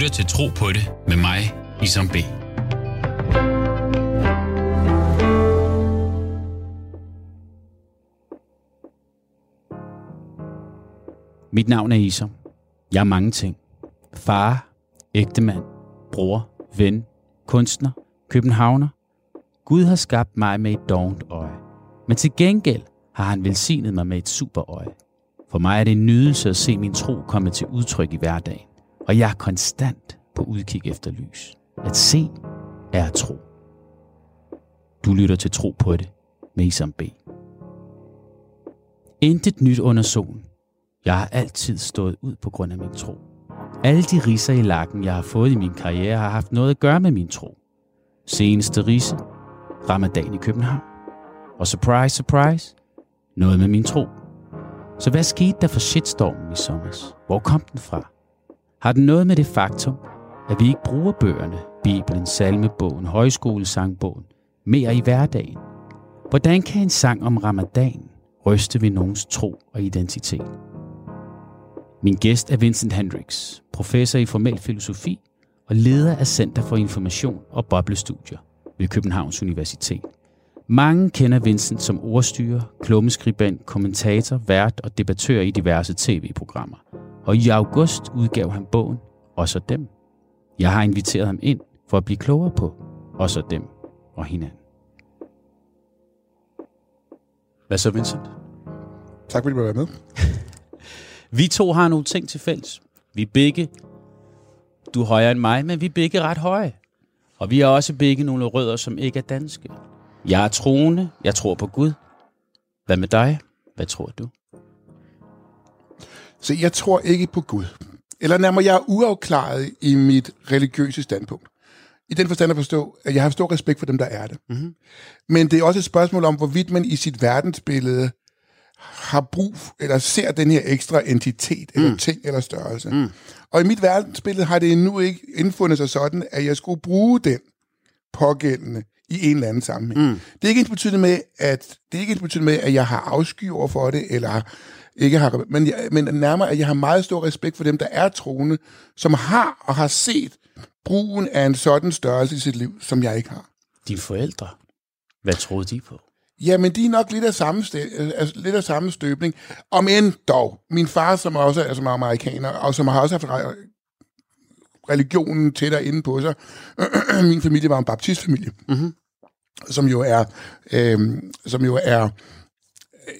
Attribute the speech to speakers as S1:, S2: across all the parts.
S1: lytter til Tro på det med mig, Isam B.
S2: Mit navn er Isam. Jeg er mange ting. Far, ægtemand, bror, ven, kunstner, københavner. Gud har skabt mig med et dovent øje. Men til gengæld har han velsignet mig med et superøje. For mig er det en nydelse at se min tro komme til udtryk i hverdagen. Og jeg er konstant på udkig efter lys. At se er at tro. Du lytter til Tro på det med Isam B. Intet nyt under solen. Jeg har altid stået ud på grund af min tro. Alle de riser i lakken, jeg har fået i min karriere, har haft noget at gøre med min tro. Seneste rise, Ramadan i København. Og surprise, surprise, noget med min tro. Så hvad skete der for shitstormen i sommer? Hvor kom den fra? Har den noget med det faktum, at vi ikke bruger bøgerne, Bibelen, Salmebogen, Højskolesangbogen, mere i hverdagen? Hvordan kan en sang om ramadan ryste ved nogens tro og identitet? Min gæst er Vincent Hendricks, professor i formel filosofi og leder af Center for Information og Boblestudier ved Københavns Universitet. Mange kender Vincent som ordstyrer, klummeskribent, kommentator, vært og debattør i diverse tv-programmer. Og i august udgav han bogen Også dem. Jeg har inviteret ham ind for at blive klogere på Også dem og hinanden. Hvad så, Vincent?
S3: Tak fordi du var med.
S2: Vi to har nogle ting til fælles. Vi er begge, du er højere end mig, men vi er begge ret høje. Og vi har også begge nogle rødder, som ikke er danske. Jeg er troende, jeg tror på Gud. Hvad med dig? Hvad tror du?
S3: Så jeg tror ikke på Gud. Eller nærmere, jeg er uafklaret i mit religiøse standpunkt. I den forstand at forstå, at jeg har stor respekt for dem, der er det. Mm-hmm. Men det er også et spørgsmål om, hvorvidt man i sit verdensbillede har brug, eller ser den her ekstra entitet, eller mm. ting, eller størrelse. Mm. Og i mit verdensbillede har det endnu ikke indfundet sig sådan, at jeg skulle bruge den pågældende i en eller anden sammenhæng. Mm. Det er ikke ens betydende med, at det er ikke ens betydende med, at jeg har afsky over for det, eller ikke har, men, jeg, men nærmere, at jeg har meget stor respekt for dem, der er troende, som har og har set brugen af en sådan størrelse i sit liv, som jeg ikke har.
S2: Dine forældre, hvad troede de på?
S3: Jamen, de er nok lidt af samme, stø- altså, lidt af samme støbning. Om end dog, min far, som også er, som er amerikaner, og som har også haft religionen tættere inde på sig. min familie var en baptistfamilie, mm-hmm. som jo er, øh, som jo er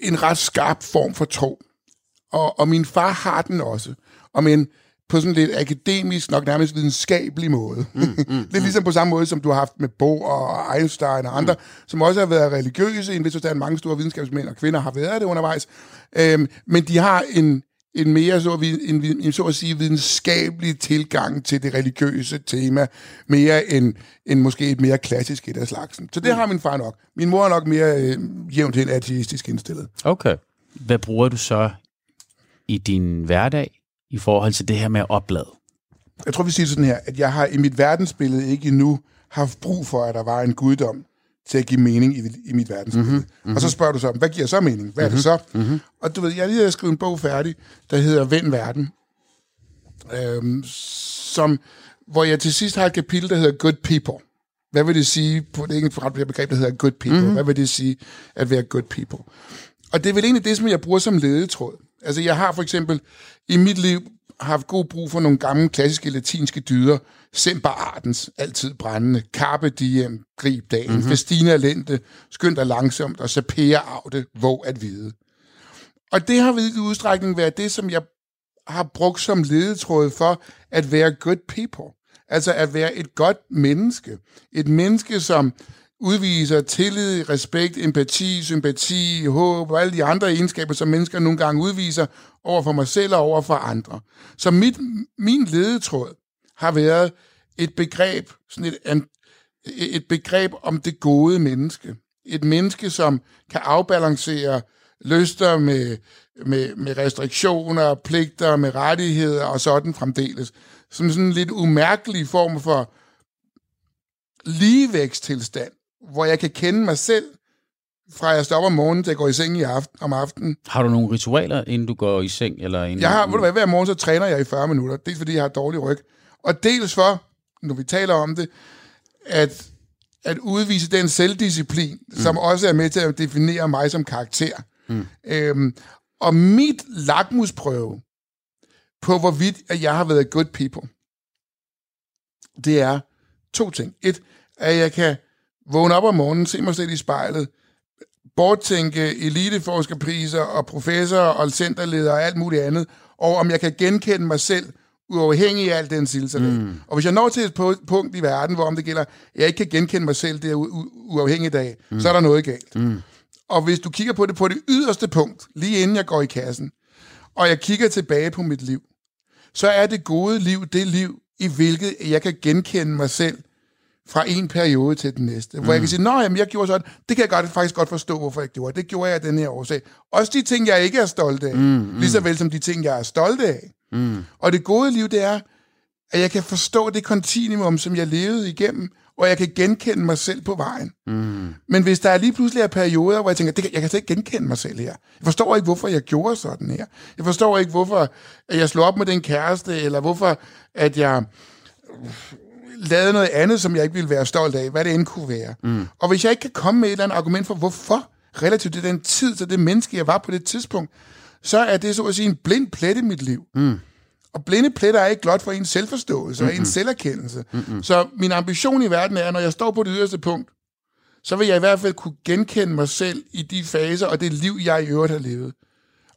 S3: en ret skarp form for tro. Og, og min far har den også. Og men på sådan lidt akademisk, nok nærmest videnskabelig måde. Mm, mm, det er ligesom på samme måde, som du har haft med Bo og Einstein og andre, mm. som også har været religiøse, i en vis forstand mange store videnskabsmænd og kvinder har været det undervejs. Øhm, men de har en, en mere, så, en, en, så at sige, videnskabelig tilgang til det religiøse tema, mere end, end måske et mere klassisk et af slagsen. Så det mm. har min far nok. Min mor er nok mere øh, jævnt til ateistisk indstillet.
S2: Okay. Hvad bruger du så i din hverdag i forhold til det her med at oplade?
S3: Jeg tror, vi siger sådan her, at jeg har i mit verdensbillede ikke endnu haft brug for, at der var en guddom til at give mening i, i mit verdensbillede. Mm-hmm. Mm-hmm. Og så spørger du så, hvad giver så mening? Hvad mm-hmm. er det mhm. så? Mm-hmm. Og du ved, jeg lige har skrevet en bog færdig, der hedder Vend Verden, øhm, som, hvor jeg til sidst har et kapitel, der hedder Good People. Hvad vil det sige, på det engelske begreb, der hedder good people, mm-hmm. hvad vil det sige at være good people? Og det er vel egentlig det, som jeg bruger som ledetråd. Altså, jeg har for eksempel i mit liv haft god brug for nogle gamle klassiske latinske dyder. Semper artens, altid brændende. Carpe diem, grib dagen. Mm-hmm. Festina lente, skynd dig langsomt. Og sapere afte, våg at vide. Og det har i udstrækning været det, som jeg har brugt som ledetråd for at være good people. Altså at være et godt menneske. Et menneske, som udviser tillid, respekt, empati, sympati, håb og alle de andre egenskaber, som mennesker nogle gange udviser over for mig selv og over for andre. Så mit, min ledetråd har været et begreb, sådan et, et begreb om det gode menneske. Et menneske, som kan afbalancere lyster med, med, med restriktioner, pligter, med rettigheder og sådan fremdeles. Som sådan en lidt umærkelig form for ligevæksttilstand, hvor jeg kan kende mig selv, fra jeg stopper om morgenen til jeg går i seng i aften, om aftenen.
S2: Har du nogle ritualer, inden du går i seng? Eller inden
S3: jeg har, ved du hvad, hver morgen så træner jeg i 40 minutter. Dels fordi jeg har dårlig ryg, Og dels for, når vi taler om det, at, at udvise den selvdisciplin, mm. som også er med til at definere mig som karakter. Mm. Øhm, og mit lakmusprøve på, hvorvidt at jeg har været good people, det er to ting. Et, at jeg kan vågne op om morgenen, se mig selv i spejlet, borttænke eliteforskerpriser og professorer og centerledere og alt muligt andet, og om jeg kan genkende mig selv uafhængig af al den silsalat. Mm. Og hvis jeg når til et punkt i verden, hvor om det gælder, jeg ikke kan genkende mig selv det er uafhængigt af, mm. så er der noget galt. Mm. Og hvis du kigger på det på det yderste punkt, lige inden jeg går i kassen, og jeg kigger tilbage på mit liv, så er det gode liv det liv, i hvilket jeg kan genkende mig selv fra en periode til den næste. Hvor mm. jeg kan sige, nej, jeg gjorde sådan, det kan jeg godt, faktisk godt forstå, hvorfor jeg gjorde. Det gjorde jeg af den her årsag. Også de ting, jeg ikke er stolt af, mm, mm. lige så vel som de ting, jeg er stolt af. Mm. Og det gode liv, det er, at jeg kan forstå det kontinuum, som jeg levede igennem, og jeg kan genkende mig selv på vejen. Mm. Men hvis der er lige pludselig er perioder, hvor jeg tænker, det kan, jeg kan slet ikke genkende mig selv her. Jeg forstår ikke, hvorfor jeg gjorde sådan her. Jeg forstår ikke, hvorfor at jeg slog op med den kæreste, eller hvorfor at jeg lavede noget andet, som jeg ikke ville være stolt af, hvad det end kunne være. Mm. Og hvis jeg ikke kan komme med et eller andet argument for, hvorfor, relativt til den tid, til det menneske, jeg var på det tidspunkt, så er det så at sige en blind plet i mit liv. Mm. Og blinde pletter er ikke blot for en selvforståelse mm-hmm. og en selverkendelse. Mm-hmm. Så min ambition i verden er, når jeg står på det yderste punkt, så vil jeg i hvert fald kunne genkende mig selv i de faser og det liv, jeg i øvrigt har levet.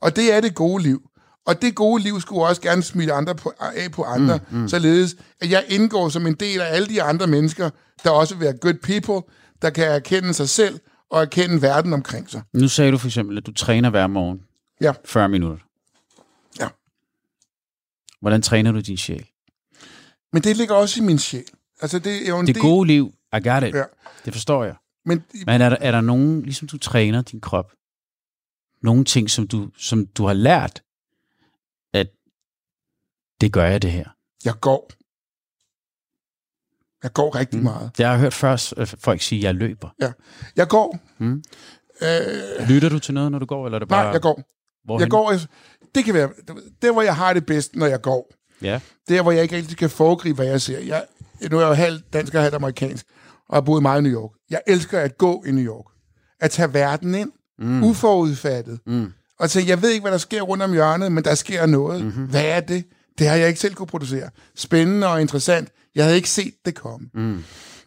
S3: Og det er det gode liv. Og det gode liv skulle også gerne smitte andre på, af på andre, mm, mm. således at jeg indgår som en del af alle de andre mennesker, der også vil være good people, der kan erkende sig selv og erkende verden omkring sig.
S2: Nu sagde du for eksempel, at du træner hver morgen.
S3: Ja.
S2: 40 minutter.
S3: Ja.
S2: Hvordan træner du din sjæl?
S3: Men det ligger også i min sjæl. Altså, det er jo en
S2: det
S3: del...
S2: gode liv, I got it. Ja. Det forstår jeg.
S3: Men,
S2: Men er, der, er der nogen, ligesom du træner din krop, nogle ting, som du, som du har lært, at det gør jeg det her?
S3: Jeg går. Jeg går rigtig mm. meget.
S2: Jeg har hørt først øh, folk sige, at jeg løber.
S3: Ja, jeg går.
S2: Mm. Øh, Lytter du til noget, når du går, eller er det bare...
S3: Nej, jeg går. Hvorhen? Jeg går, det kan være, der hvor jeg har det bedst, når jeg går.
S2: Ja.
S3: Der hvor jeg ikke rigtig kan foregribe, hvad jeg ser. Jeg, nu er jeg jo halvt dansk og halvt amerikansk, og har boet meget i New York. Jeg elsker at gå i New York. At tage verden ind, mm. uforudfattet. Mm. Og så jeg ved ikke, hvad der sker rundt om hjørnet, men der sker noget. Mm-hmm. Hvad er det? Det har jeg ikke selv kunne producere. Spændende og interessant. Jeg havde ikke set det komme. Mm.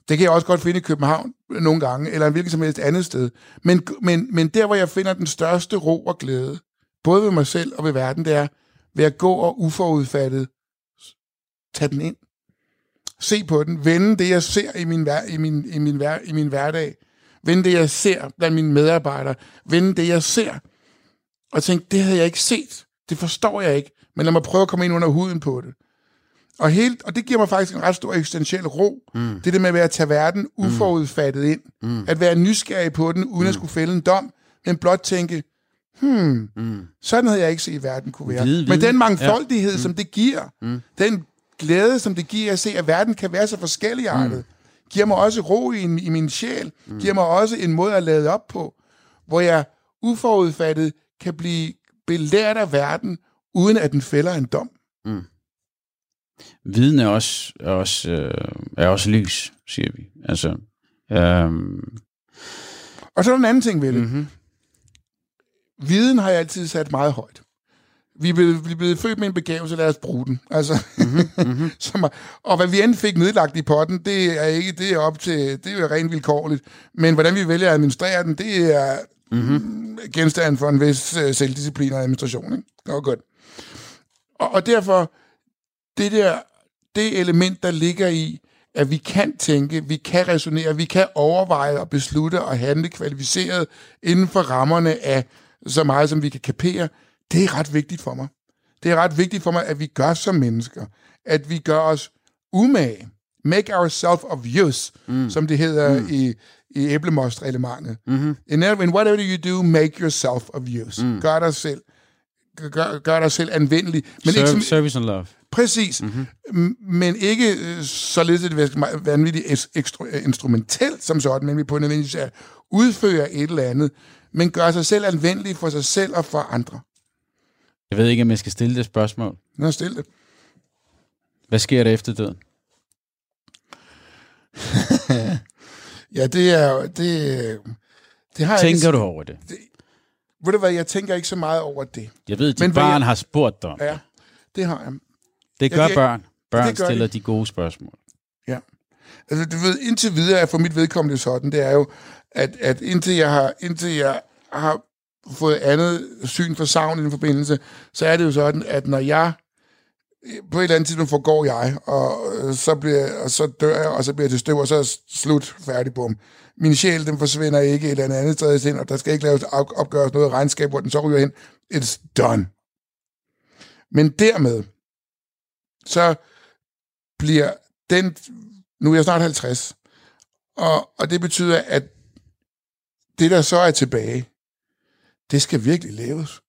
S3: Det kan jeg også godt finde i København nogle gange, eller hvilket som helst andet sted. Men, men, men der, hvor jeg finder den største ro og glæde, både ved mig selv og ved verden, det er ved at gå og uforudfattet tage den ind. Se på den. Vende det, jeg ser i min, i min, i min, i min hverdag. Vende det, jeg ser blandt mine medarbejdere. Vende det, jeg ser. Og tænke, det havde jeg ikke set. Det forstår jeg ikke. Men lad mig prøve at komme ind under huden på det. Og, helt, og det giver mig faktisk en ret stor eksistentiel ro. Mm. Det der med at tage verden uforudfattet ind. Mm. At være nysgerrig på den, uden mm. at skulle fælde en dom, men blot tænke, hmm, mm. sådan havde jeg ikke set, at verden kunne være. Vide, vide. Men den mangfoldighed, ja. mm. som det giver, mm. den glæde, som det giver at se, at verden kan være så forskelligartet, mm. giver mig også ro i, i min sjæl, mm. giver mig også en måde at lade op på, hvor jeg uforudfattet kan blive belært af verden, uden at den fælder en dom. Mm.
S2: Viden er også, er også, øh, er også lys, siger vi. Altså, øh...
S3: Og så er der en anden ting ved det. Mm-hmm. Viden har jeg altid sat meget højt. Vi er blevet, vi er blevet født med en begævelse, lad os bruge den. Altså, mm-hmm. som, og hvad vi end fik nedlagt i potten, det er ikke det er op til, det er jo rent vilkårligt. Men hvordan vi vælger at administrere den, det er mm-hmm. genstand for en vis uh, selvdisciplin og administration. Ikke? Det var godt. Og, og derfor, det der, det element, der ligger i, at vi kan tænke, vi kan resonere, vi kan overveje og beslutte og handle kvalificeret inden for rammerne af så meget, som vi kan kapere, det er ret vigtigt for mig. Det er ret vigtigt for mig, at vi gør som mennesker. At vi gør os umage. Make ourselves of use, mm. som det hedder mm. i, i æblemost-reglementet. Mm-hmm. In, in whatever you do, make yourself of use. Mm. Gør dig selv gør, gør dig selv anvendelig.
S2: Men Serv, ikke som, service and love.
S3: Præcis. Mm-hmm. Men ikke øh, således, at det er vanvittigt instrumentelt som sådan, men vi på nødvendigvis at udføre et eller andet, men gøre sig selv anvendelig for sig selv og for andre.
S2: Jeg ved ikke, om jeg skal stille det spørgsmål.
S3: Nå, stil det.
S2: Hvad sker der efter døden?
S3: Ja, det er det, det har jeg
S2: Tænker
S3: ikke,
S2: du over det?
S3: Ved du hvad, jeg tænker ikke så meget over det.
S2: Jeg ved, at dit barn
S3: jeg-
S2: har spurgt dig om.
S3: Ja, det har jeg.
S2: Det gør
S3: det-
S2: børn. Børn
S3: det gør
S2: stiller
S3: de.
S2: de gode spørgsmål.
S3: Altså, du ved, indtil videre er for mit vedkommende sådan, det er jo, at, at indtil, jeg har, indtil jeg har fået andet syn for savn i den forbindelse, så er det jo sådan, at når jeg på et eller andet tidspunkt forgår jeg, og, øh, så, bliver, og så dør jeg, og så bliver jeg til støv, og så er slut, færdig, bum. Min sjæl, den forsvinder ikke et eller andet sted hen, og der skal ikke laves opgøres noget regnskab, hvor den så ryger hen. It's done. Men dermed, så bliver den, nu er jeg snart 50, og, og det betyder, at det, der så er tilbage, det skal virkelig laves.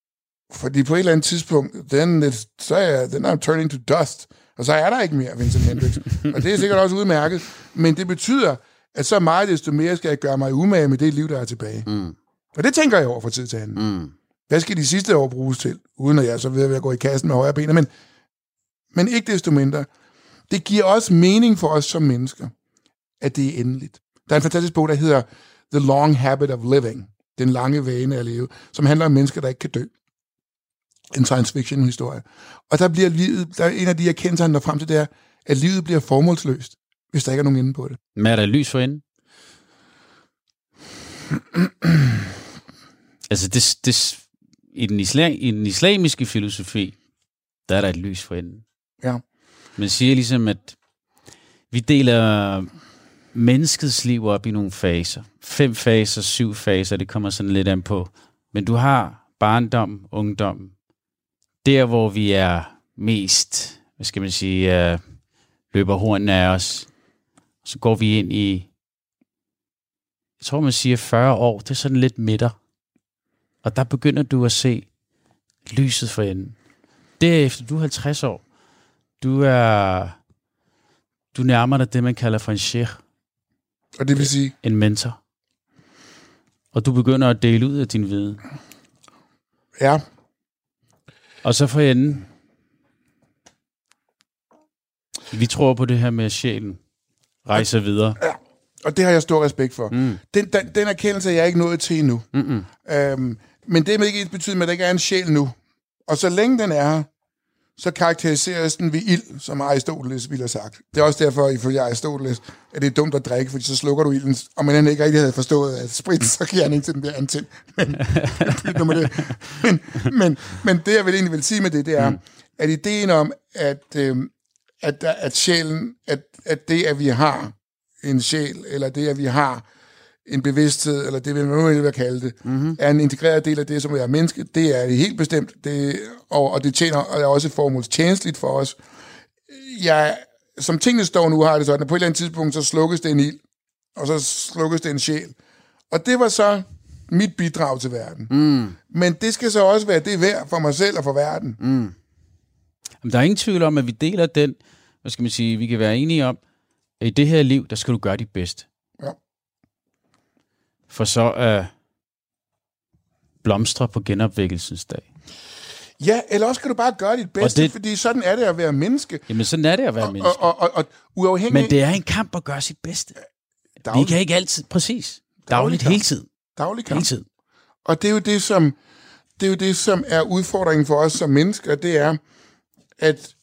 S3: Fordi på et eller andet tidspunkt, den, så er den er turning to dust, og så er der ikke mere Vincent Hendricks. og det er sikkert også udmærket, men det betyder, at så meget desto mere skal jeg gøre mig umage med det liv, der er tilbage.
S2: Mm.
S3: Og det tænker jeg over fra tid til anden.
S2: Mm.
S3: Hvad skal de sidste år bruges til? Uden at jeg så ved at gå i kassen med højre ben. Men, men ikke desto mindre. Det giver også mening for os som mennesker, at det er endeligt. Der er en fantastisk bog, der hedder The Long Habit of Living. Den lange vane at leve, som handler om mennesker, der ikke kan dø. En science fiction historie. Og der bliver livet, der er en af de erkendelser, han når frem til, det er, at livet bliver formålsløst, hvis der ikke er nogen inde på det.
S2: Men er der lys for enden? altså, det, det, i, den islam, i den islamiske filosofi, der er der et lys for enden.
S3: Ja.
S2: Man siger ligesom, at vi deler menneskets liv op i nogle faser. Fem faser, syv faser, det kommer sådan lidt an på. Men du har barndom, ungdom, der hvor vi er mest, hvad skal man sige, øh, løber hornene af os. Så går vi ind i, jeg tror man siger 40 år, det er sådan lidt midter. Og der begynder du at se lyset for enden. Derefter, du er 50 år, du er, du nærmer dig det, man kalder for en sheikh,
S3: Og det vil sige,
S2: en mentor. Og du begynder at dele ud af din viden.
S3: ja,
S2: Og så for enden, vi tror på det her med, at sjælen rejser videre.
S3: og det har jeg stor respekt for.
S2: Mm.
S3: Den, den, den erkendelse er jeg ikke nået til endnu.
S2: Mm-mm.
S3: Øhm, men det er ikke ens betyder, at der ikke er en sjæl nu. Og så længe den er her, så karakteriseres den ved ild, som Aristoteles ville have sagt. Det er også derfor, ifølge Aristoteles, at det er dumt at drikke, fordi så slukker du ilden. Og man ikke rigtig havde forstået, at sprit, så giver han ikke til den der antænd. Men, men, men, men det, jeg vil egentlig vil sige med det, det er, mm. at ideen om, at, øhm, at, at sjælen, at, at det, at vi har en sjæl, eller det, at vi har en bevidsthed, eller det, vi nu vil kalde det, mm-hmm. er en integreret del af det, som er menneske. Det er helt bestemt, det, og, og det tjener, og er også formålstjenestligt for os. Jeg, som tingene står nu, har det sådan, at på et eller andet tidspunkt, så slukkes det en ild, og så slukkes det en sjæl. Og det var så mit bidrag til verden. Mm. Men det skal så også være det værd for mig selv og for verden. Mm.
S2: Jamen, der er ingen tvivl om, at vi deler den, hvad skal man sige, vi kan være enige om, at i det her liv, der skal du gøre dit bedste. For så at blomstre på genopvækkelsens dag.
S3: Ja, eller også kan du bare gøre dit bedste, det...
S2: det-
S3: fordi sådan er det at være menneske.
S2: Jamen, sådan er det at være menneske.
S3: Og, og, og, og uafhængig
S2: Men det er en kamp at gøre sit bedste. Vi
S3: daglig,
S2: kan ikke altid, præcis. Dagligt,
S3: kamp.
S2: hele tiden.
S3: daglig kamp.
S2: Hele tiden.
S3: Og det er jo det, som, det er jo det, som er udfordringen for os som mennesker, det er, at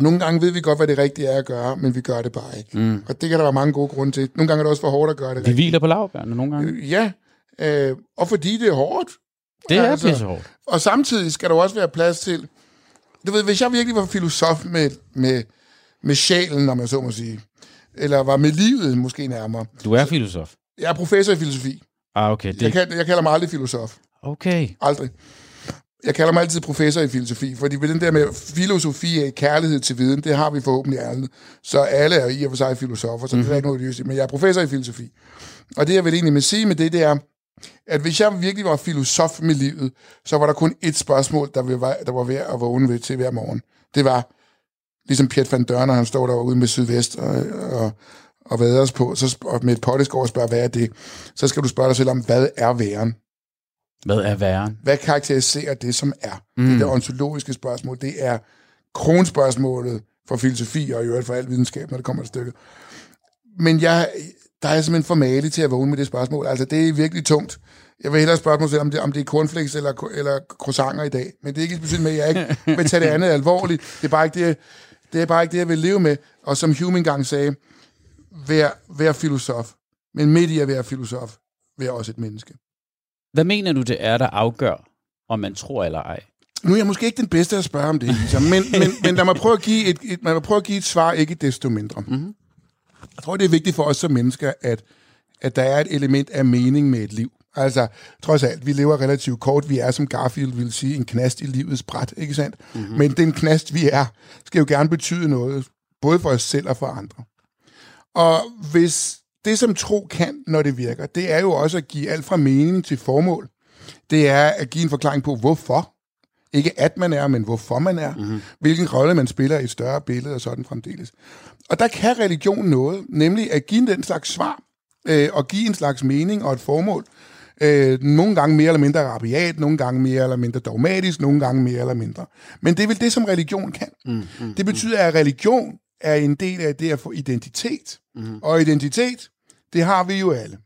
S3: nogle gange ved vi godt, hvad det rigtige er at gøre, men vi gør det bare ikke. Mm. Og det kan der være mange gode grunde til. Nogle gange er det også for hårdt at gøre det
S2: Vi
S3: rigtigt.
S2: hviler på lavbærne nogle gange.
S3: Ja, øh, og fordi det er hårdt.
S2: Det er
S3: altså-
S2: pissehårdt.
S3: Og samtidig skal der jo også være plads til... Du ved, hvis jeg virkelig var filosof med, med, med sjælen, om jeg så må sige, eller var med livet måske nærmere.
S2: Du er filosof.
S3: Jeg er professor i filosofi.
S2: Ah, okay.
S3: Jeg,
S2: Det,
S3: kan, jeg kalder mig aldrig filosof.
S2: okay.
S3: Aldrig. Jeg kalder mig altid professor i filosofi, fordi ved den der med filosofi af kærlighed til viden, det har vi forhåbentlig alle. Så alle er i og for sig filosofer, så mm-hmm. det er ikke noget lyst. Men jeg er professor i filosofi. Og det, jeg vil egentlig med sige med det, det er, at hvis jeg virkelig var filosof med livet, så var der kun et spørgsmål, der, vil, der var værd at vågne ved til hver morgen. Det var, ligesom Piet van Dørner, han står derude med sydvest og, og, og vaders på, så og med et potteskår og spørger, hvad er det? Så skal du spørge dig selv om, hvad er væren?
S2: Hvad er væren?
S3: Hvad karakteriserer det, som er? Mm. Det der ontologiske spørgsmål, det er kronspørgsmålet for filosofi og i øvrigt for al videnskab, når det kommer til stykket. Men jeg, der er simpelthen for malig til at vågne med det spørgsmål. Altså, det er virkelig tungt. Jeg vil hellere spørge mig selv, om det, om det er cornflakes eller, eller croissanter i dag. Men det er ikke betydning med, at jeg ikke vil tage det andet alvorligt. Det er bare ikke det, det, er bare ikke det jeg vil leve med. Og som Hume engang sagde, vær, vær filosof. Men midt i at være filosof, vær også et menneske.
S2: Hvad mener du, det er, der afgør, om man tror eller ej?
S3: Nu er jeg måske ikke den bedste at spørge om det, Lisa, men, men, men lad mig prøve at give et, et, lad mig prøve at give et svar, ikke desto mindre. Mm-hmm. Jeg tror, det er vigtigt for os som mennesker, at, at der er et element af mening med et liv. Altså, trods alt, vi lever relativt kort. Vi er, som Garfield vil sige, en knast i livets bræt, ikke sandt? Mm-hmm. Men den knast, vi er, skal jo gerne betyde noget, både for os selv og for andre. Og hvis det, som tro kan, når det virker, det er jo også at give alt fra mening til formål. Det er at give en forklaring på, hvorfor. Ikke at man er, men hvorfor man er. Mm-hmm. Hvilken rolle man spiller i et større billede og sådan fremdeles. Og der kan religion noget, nemlig at give den slags svar, øh, og give en slags mening og et formål. Øh, nogle gange mere eller mindre rabiat, nogle gange mere eller mindre dogmatisk, nogle gange mere eller mindre. Men det er vel det, som religion kan. Mm-hmm. Det betyder, at religion er en del af det at få identitet. Mm-hmm. Og identitet, det har vi jo alle.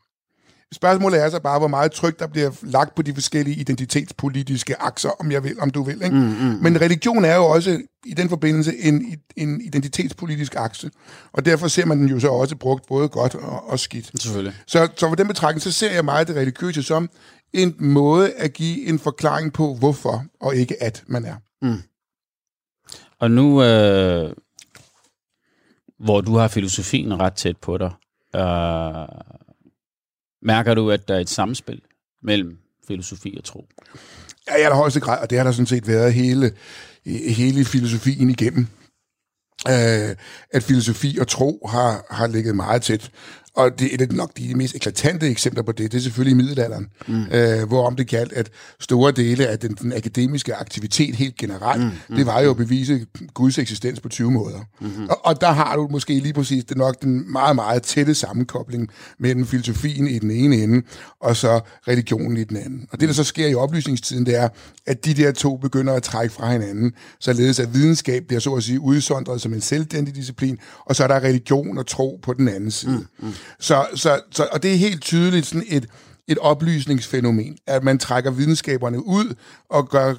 S3: Spørgsmålet er så bare, hvor meget tryk der bliver lagt på de forskellige identitetspolitiske akser, om jeg vil, om du vil. Ikke? Mm, mm, Men religion er jo også i den forbindelse en, en identitetspolitisk akse, og derfor ser man den jo så også brugt både godt og, og skidt.
S2: Selvfølgelig.
S3: Så, så for den betragtning, så ser jeg meget det religiøse som en måde at give en forklaring på, hvorfor, og ikke at man er. Mm.
S2: Og nu, øh, hvor du har filosofien ret tæt på dig, øh, Mærker du, at der er et samspil mellem filosofi og tro?
S3: Ja, i allerhøjeste grad, og det har der sådan set været hele, hele filosofien igennem. Øh, at filosofi og tro har, har ligget meget tæt. Og det er nok de mest eklatante eksempler på det, det er selvfølgelig i middelalderen, mm. øh, hvorom det galt, at store dele af den, den akademiske aktivitet helt generelt, mm. Mm. det var jo at bevise Guds eksistens på 20 måder. Mm-hmm. Og, og der har du måske lige præcis det nok den meget, meget tætte sammenkobling mellem filosofien i den ene ende, og så religionen i den anden. Og det, der så sker i oplysningstiden, det er, at de der to begynder at trække fra hinanden, således at videnskab bliver så at sige udsondret som en selvstændig disciplin, og så er der religion og tro på den anden side. Mm. Mm. Så, så, så, og det er helt tydeligt sådan et, et oplysningsfænomen, at man trækker videnskaberne ud og gør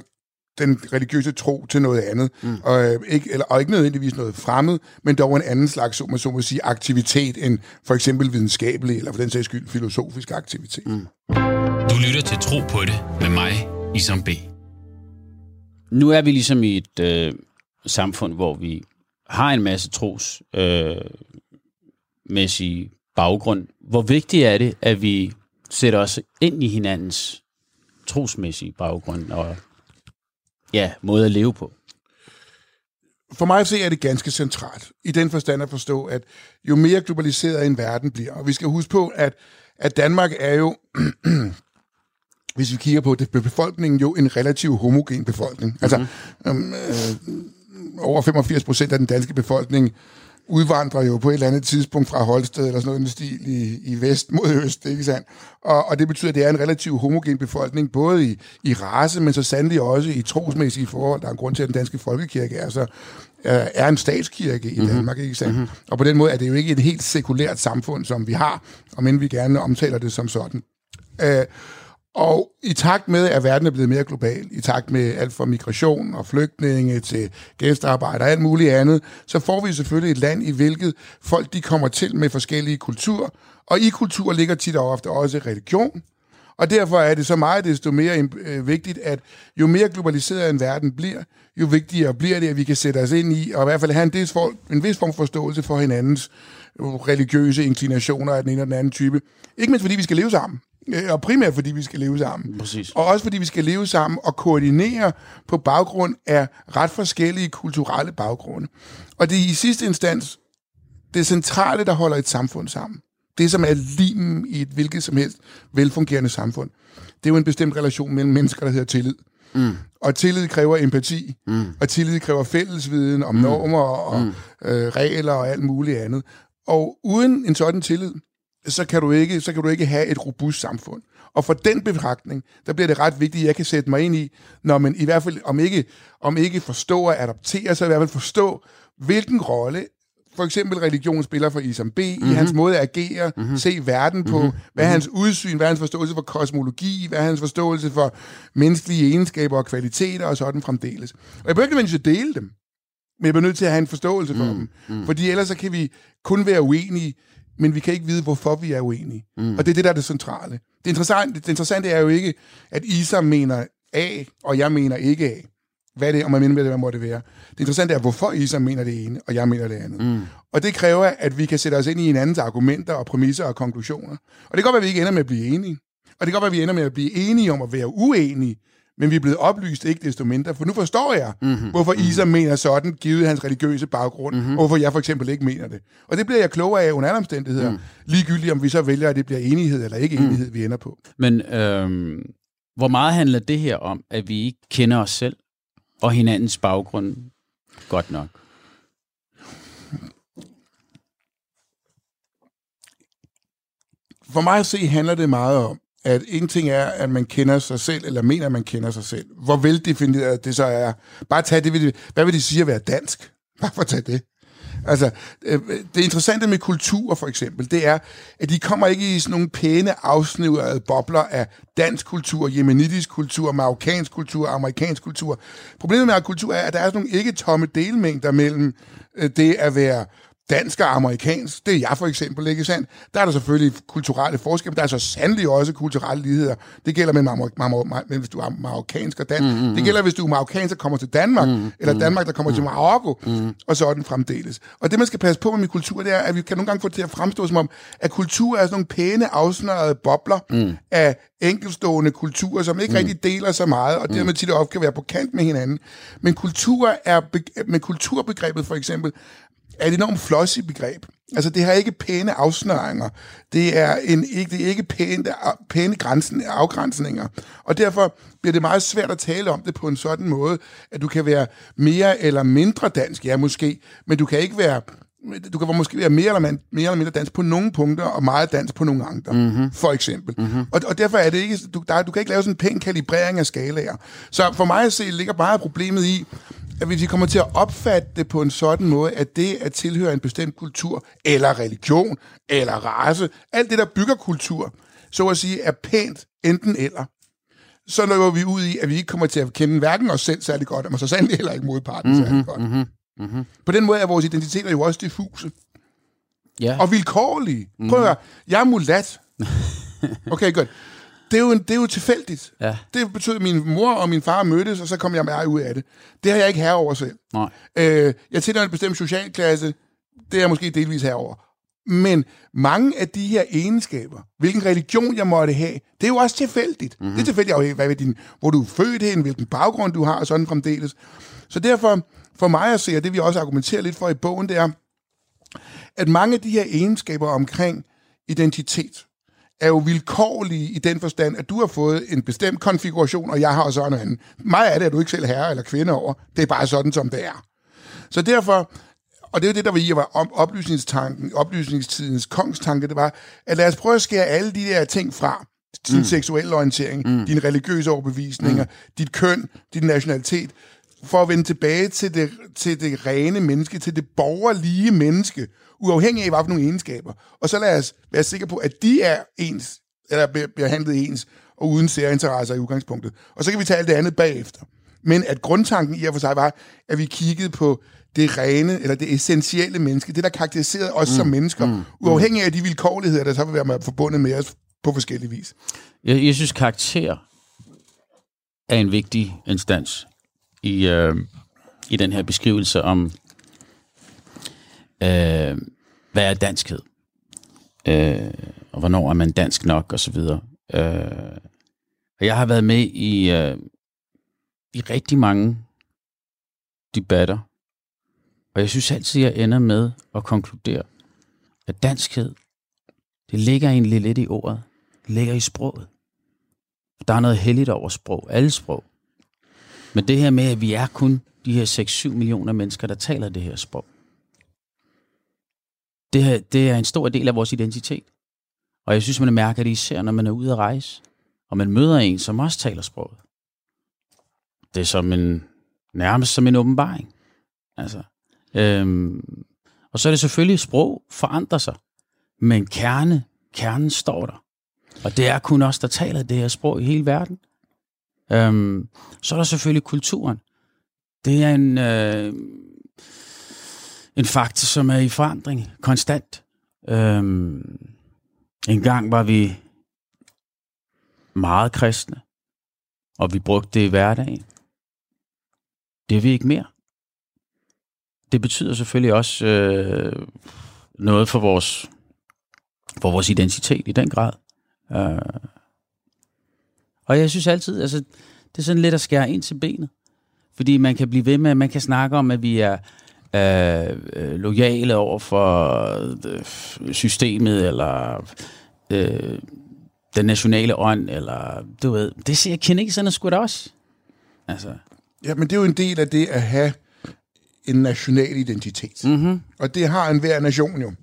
S3: den religiøse tro til noget andet, mm. og, øh, ikke, eller, og ikke nødvendigvis noget fremmed, men dog en anden slags, så man så må sige, aktivitet end for eksempel videnskabelig, eller for den sags skyld filosofisk aktivitet. Mm.
S1: Du lytter til Tro på det med mig, Isam B.
S2: Nu er vi ligesom i et øh, samfund, hvor vi har en masse tros øh, mæssige baggrund. Hvor vigtigt er det, at vi sætter os ind i hinandens trosmæssige baggrund og ja, måde at leve på?
S3: For mig at se er det ganske centralt, i den forstand at forstå, at jo mere globaliseret en verden bliver, og vi skal huske på, at, at Danmark er jo, hvis vi kigger på det, befolkningen jo en relativt homogen befolkning. Mm-hmm. Altså, øhm, øh, over 85 procent af den danske befolkning udvandrer jo på et eller andet tidspunkt fra Holsted eller sådan noget stil i, i vest mod øst, ikke sandt? Og, og det betyder, at det er en relativt homogen befolkning, både i, i race, men så sandelig også i trosmæssige forhold. Der er en grund til, at den danske folkekirke er så er en statskirke i mhm. Danmark, mm-hmm. ikke sandt? Mm-hmm. Og på den måde er det jo ikke et helt sekulært samfund, som vi har, og men vi gerne omtaler det som sådan. Øh, og i takt med, at verden er blevet mere global, i takt med alt fra migration og flygtninge til gæstearbejde og alt muligt andet, så får vi selvfølgelig et land, i hvilket folk de kommer til med forskellige kulturer. Og i kultur ligger tit og ofte også religion. Og derfor er det så meget desto mere øh, vigtigt, at jo mere globaliseret en verden bliver, jo vigtigere bliver det, at vi kan sætte os ind i, og i hvert fald have en, vis, for, en vis form for forståelse for hinandens religiøse inklinationer af den ene og den anden type. Ikke mindst fordi vi skal leve sammen. Øh, og primært fordi vi skal leve sammen.
S2: Præcis.
S3: Og også fordi vi skal leve sammen og koordinere på baggrund af ret forskellige kulturelle baggrunde. Og det er i sidste instans det centrale, der holder et samfund sammen. Det, som er limen i et hvilket som helst velfungerende samfund. Det er jo en bestemt relation mellem mennesker, der hedder tillid. Mm. Og tillid kræver empati, mm. og tillid kræver fællesviden om mm. normer og mm. øh, regler og alt muligt andet. Og uden en sådan tillid, så kan du ikke, så kan du ikke have et robust samfund. Og for den betragtning, der bliver det ret vigtigt, at jeg kan sætte mig ind i, når man i hvert fald, om ikke, om ikke forstå og adoptere, så i hvert fald forstå, hvilken rolle for eksempel religion spiller for Isam B. Mm-hmm. i
S2: Mhm.
S3: hans måde at agere, mm-hmm. se verden på, mm-hmm. hvad er hans udsyn, hvad er hans forståelse for kosmologi, hvad er hans forståelse for menneskelige egenskaber og kvaliteter og sådan fremdeles. Og jeg behøver ikke nødvendigvis at dele dem, men jeg bliver nødt til at have en forståelse for mm, dem. Mm. Fordi ellers så kan vi kun være uenige, men vi kan ikke vide, hvorfor vi er uenige. Mm. Og det er det, der er det centrale. Det interessante, det interessante er jo ikke, at Isa mener A, og jeg mener ikke A. Hvad det, om man mener hvad må det være. Det interessante er, hvorfor Isa mener det ene, og jeg mener det andet. Mm. Og det kræver, at vi kan sætte os ind i hinandens argumenter og præmisser og konklusioner. Og det kan godt være, at vi ikke ender med at blive enige. Og det kan godt være, at vi ender med at blive enige om at være uenige, men vi er blevet oplyst ikke desto mindre, for nu forstår jeg, mm-hmm. hvorfor Isa mener sådan, givet hans religiøse baggrund, mm-hmm. og hvorfor jeg for eksempel ikke mener det. Og det bliver jeg klogere af under alle omstændigheder, mm. ligegyldigt om vi så vælger, at det bliver enighed eller ikke enighed, mm. vi ender på.
S2: Men øhm, hvor meget handler det her om, at vi ikke kender os selv og hinandens baggrund godt nok?
S3: For mig at se handler det meget om, at en ting er, at man kender sig selv, eller mener, at man kender sig selv. Hvor veldefineret det så er. Bare tag det, hvad vil det sige at være dansk? Bare for at tage det. Altså, øh, det interessante med kultur, for eksempel, det er, at de kommer ikke i sådan nogle pæne, afsnivrede bobler af dansk kultur, jemenitisk kultur, marokkansk kultur, amerikansk kultur. Problemet med kultur er, at der er sådan nogle ikke tomme delmængder mellem øh, det at være dansk og amerikansk. Det er jeg for eksempel, ikke sandt? Der er der selvfølgelig kulturelle forskelle, men der er så sandelig også kulturelle ligheder. Det gælder med, marok- marok- hvis du er marokkansk og dansk. Mm, mm, det gælder, hvis du er marokkansk og kommer til Danmark, mm, eller Danmark, der kommer mm, til Marokko, mm. og sådan fremdeles. Og det, man skal passe på med min kultur, det er, at vi kan nogle gange få det til at fremstå som om, at kultur er sådan nogle pæne, afsnørede bobler mm. af enkeltstående kulturer, som ikke mm. rigtig deler så meget, og dermed tit ofte kan være på kant med hinanden. Men kultur er, be- med kulturbegrebet for eksempel, er et enormt flossy begreb. Altså, det har ikke pæne afsnøringer. Det er, en, ikke, det er ikke pæne, pæne grænsen, afgrænsninger. Og derfor bliver det meget svært at tale om det på en sådan måde, at du kan være mere eller mindre dansk, ja måske, men du kan ikke være du kan måske være mere eller, man, mere eller mindre dansk på nogle punkter, og meget dansk på nogle andre, mm-hmm. for eksempel. Mm-hmm. Og, og derfor er det ikke, du, der, du kan ikke lave sådan en pæn kalibrering af skalaer. Så for mig at se, ligger bare problemet i, at hvis vi kommer til at opfatte det på en sådan måde, at det at tilhøre en bestemt kultur, eller religion, eller race, alt det, der bygger kultur, så at sige, er pænt enten eller, så løber vi ud i, at vi ikke kommer til at kende hverken os selv særlig godt, og så sandelig heller ikke modparten mm-hmm, særlig godt. Mm-hmm. Mm-hmm. På den måde er vores identiteter jo også diffuse.
S2: Ja.
S3: Og vilkårlige. Prøv at høre, jeg er mulat. Okay, godt. Det er jo, en, det er jo tilfældigt.
S2: Ja.
S3: Det betød, at min mor og min far mødtes, og så kom jeg med ud af det. Det har jeg ikke herre over selv.
S2: Nej.
S3: Øh, jeg tilhører en bestemt socialklasse. Det er jeg måske delvis herover. Men mange af de her egenskaber, hvilken religion jeg måtte have, det er jo også tilfældigt. Mm-hmm. Det er tilfældigt, afhængigt af, hvad din, hvor du er født hen, hvilken baggrund du har, og sådan fremdeles. Så derfor, for mig at se, og det vi også argumenterer lidt for i bogen, det er, at mange af de her egenskaber omkring identitet, er jo vilkårlige i den forstand, at du har fået en bestemt konfiguration, og jeg har så noget andet. Meget af det er du ikke selv herre eller kvinde over. Det er bare sådan, som det er. Så derfor, og det er jo det, der var i, var om oplysningstanken, oplysningstidens kongstanke, det var, at lad os prøve at skære alle de der ting fra. Din mm. seksuelle orientering, mm. dine religiøse overbevisninger, mm. dit køn, din nationalitet, for at vende tilbage til det, til det rene menneske, til det borgerlige menneske, uafhængig af, hvad for nogle egenskaber. Og så lad os være sikre på, at de er ens, eller bliver behandlet ens, og uden særinteresser i udgangspunktet. Og så kan vi tage alt det andet bagefter. Men at grundtanken i og for sig var, at vi kiggede på det rene, eller det essentielle menneske, det der karakteriserede os mm. som mennesker, mm. uafhængig af de vilkårligheder, der så vil være forbundet med os på forskellige vis.
S2: Jeg, jeg synes, karakter er en vigtig instans i, øh, i den her beskrivelse om, øh, hvad er danskhed? Øh, og hvornår er man dansk nok, og så videre. Øh, og jeg har været med i, øh, i rigtig mange debatter, og jeg synes altid, jeg ender med at konkludere, at danskhed, det ligger egentlig lidt i ordet. Det ligger i sproget. Der er noget heldigt over sprog. Alle sprog. Men det her med, at vi er kun de her 6-7 millioner mennesker, der taler det her sprog. Det, her, det er en stor del af vores identitet. Og jeg synes, man mærker det især, når man er ude at rejse. og man møder en, som også taler sproget. Det er som en, nærmest som en åbenbaring. Altså, øhm, og så er det selvfølgelig, sprog forandrer sig, men kerne, kernen står der. Og det er kun os, der taler det her sprog i hele verden. Øhm, så er der selvfølgelig kulturen. Det er en, øh, en faktor, som er i forandring konstant. Øhm, en gang var vi meget kristne, og vi brugte det i hverdagen. Det er vi ikke mere. Det betyder selvfølgelig også øh, noget for vores, for vores identitet i den grad. Øh, og jeg synes altid, altså, det er sådan lidt at skære ind til benet. Fordi man kan blive ved med, man kan snakke om, at vi er øh, øh lojale over for øh, systemet, eller øh, den nationale ånd, eller du ved, det siger kineserne sgu da også. Altså.
S3: Ja, men det er jo en del af det at have en national identitet.
S2: Mm-hmm.
S3: Og det har en hver nation jo.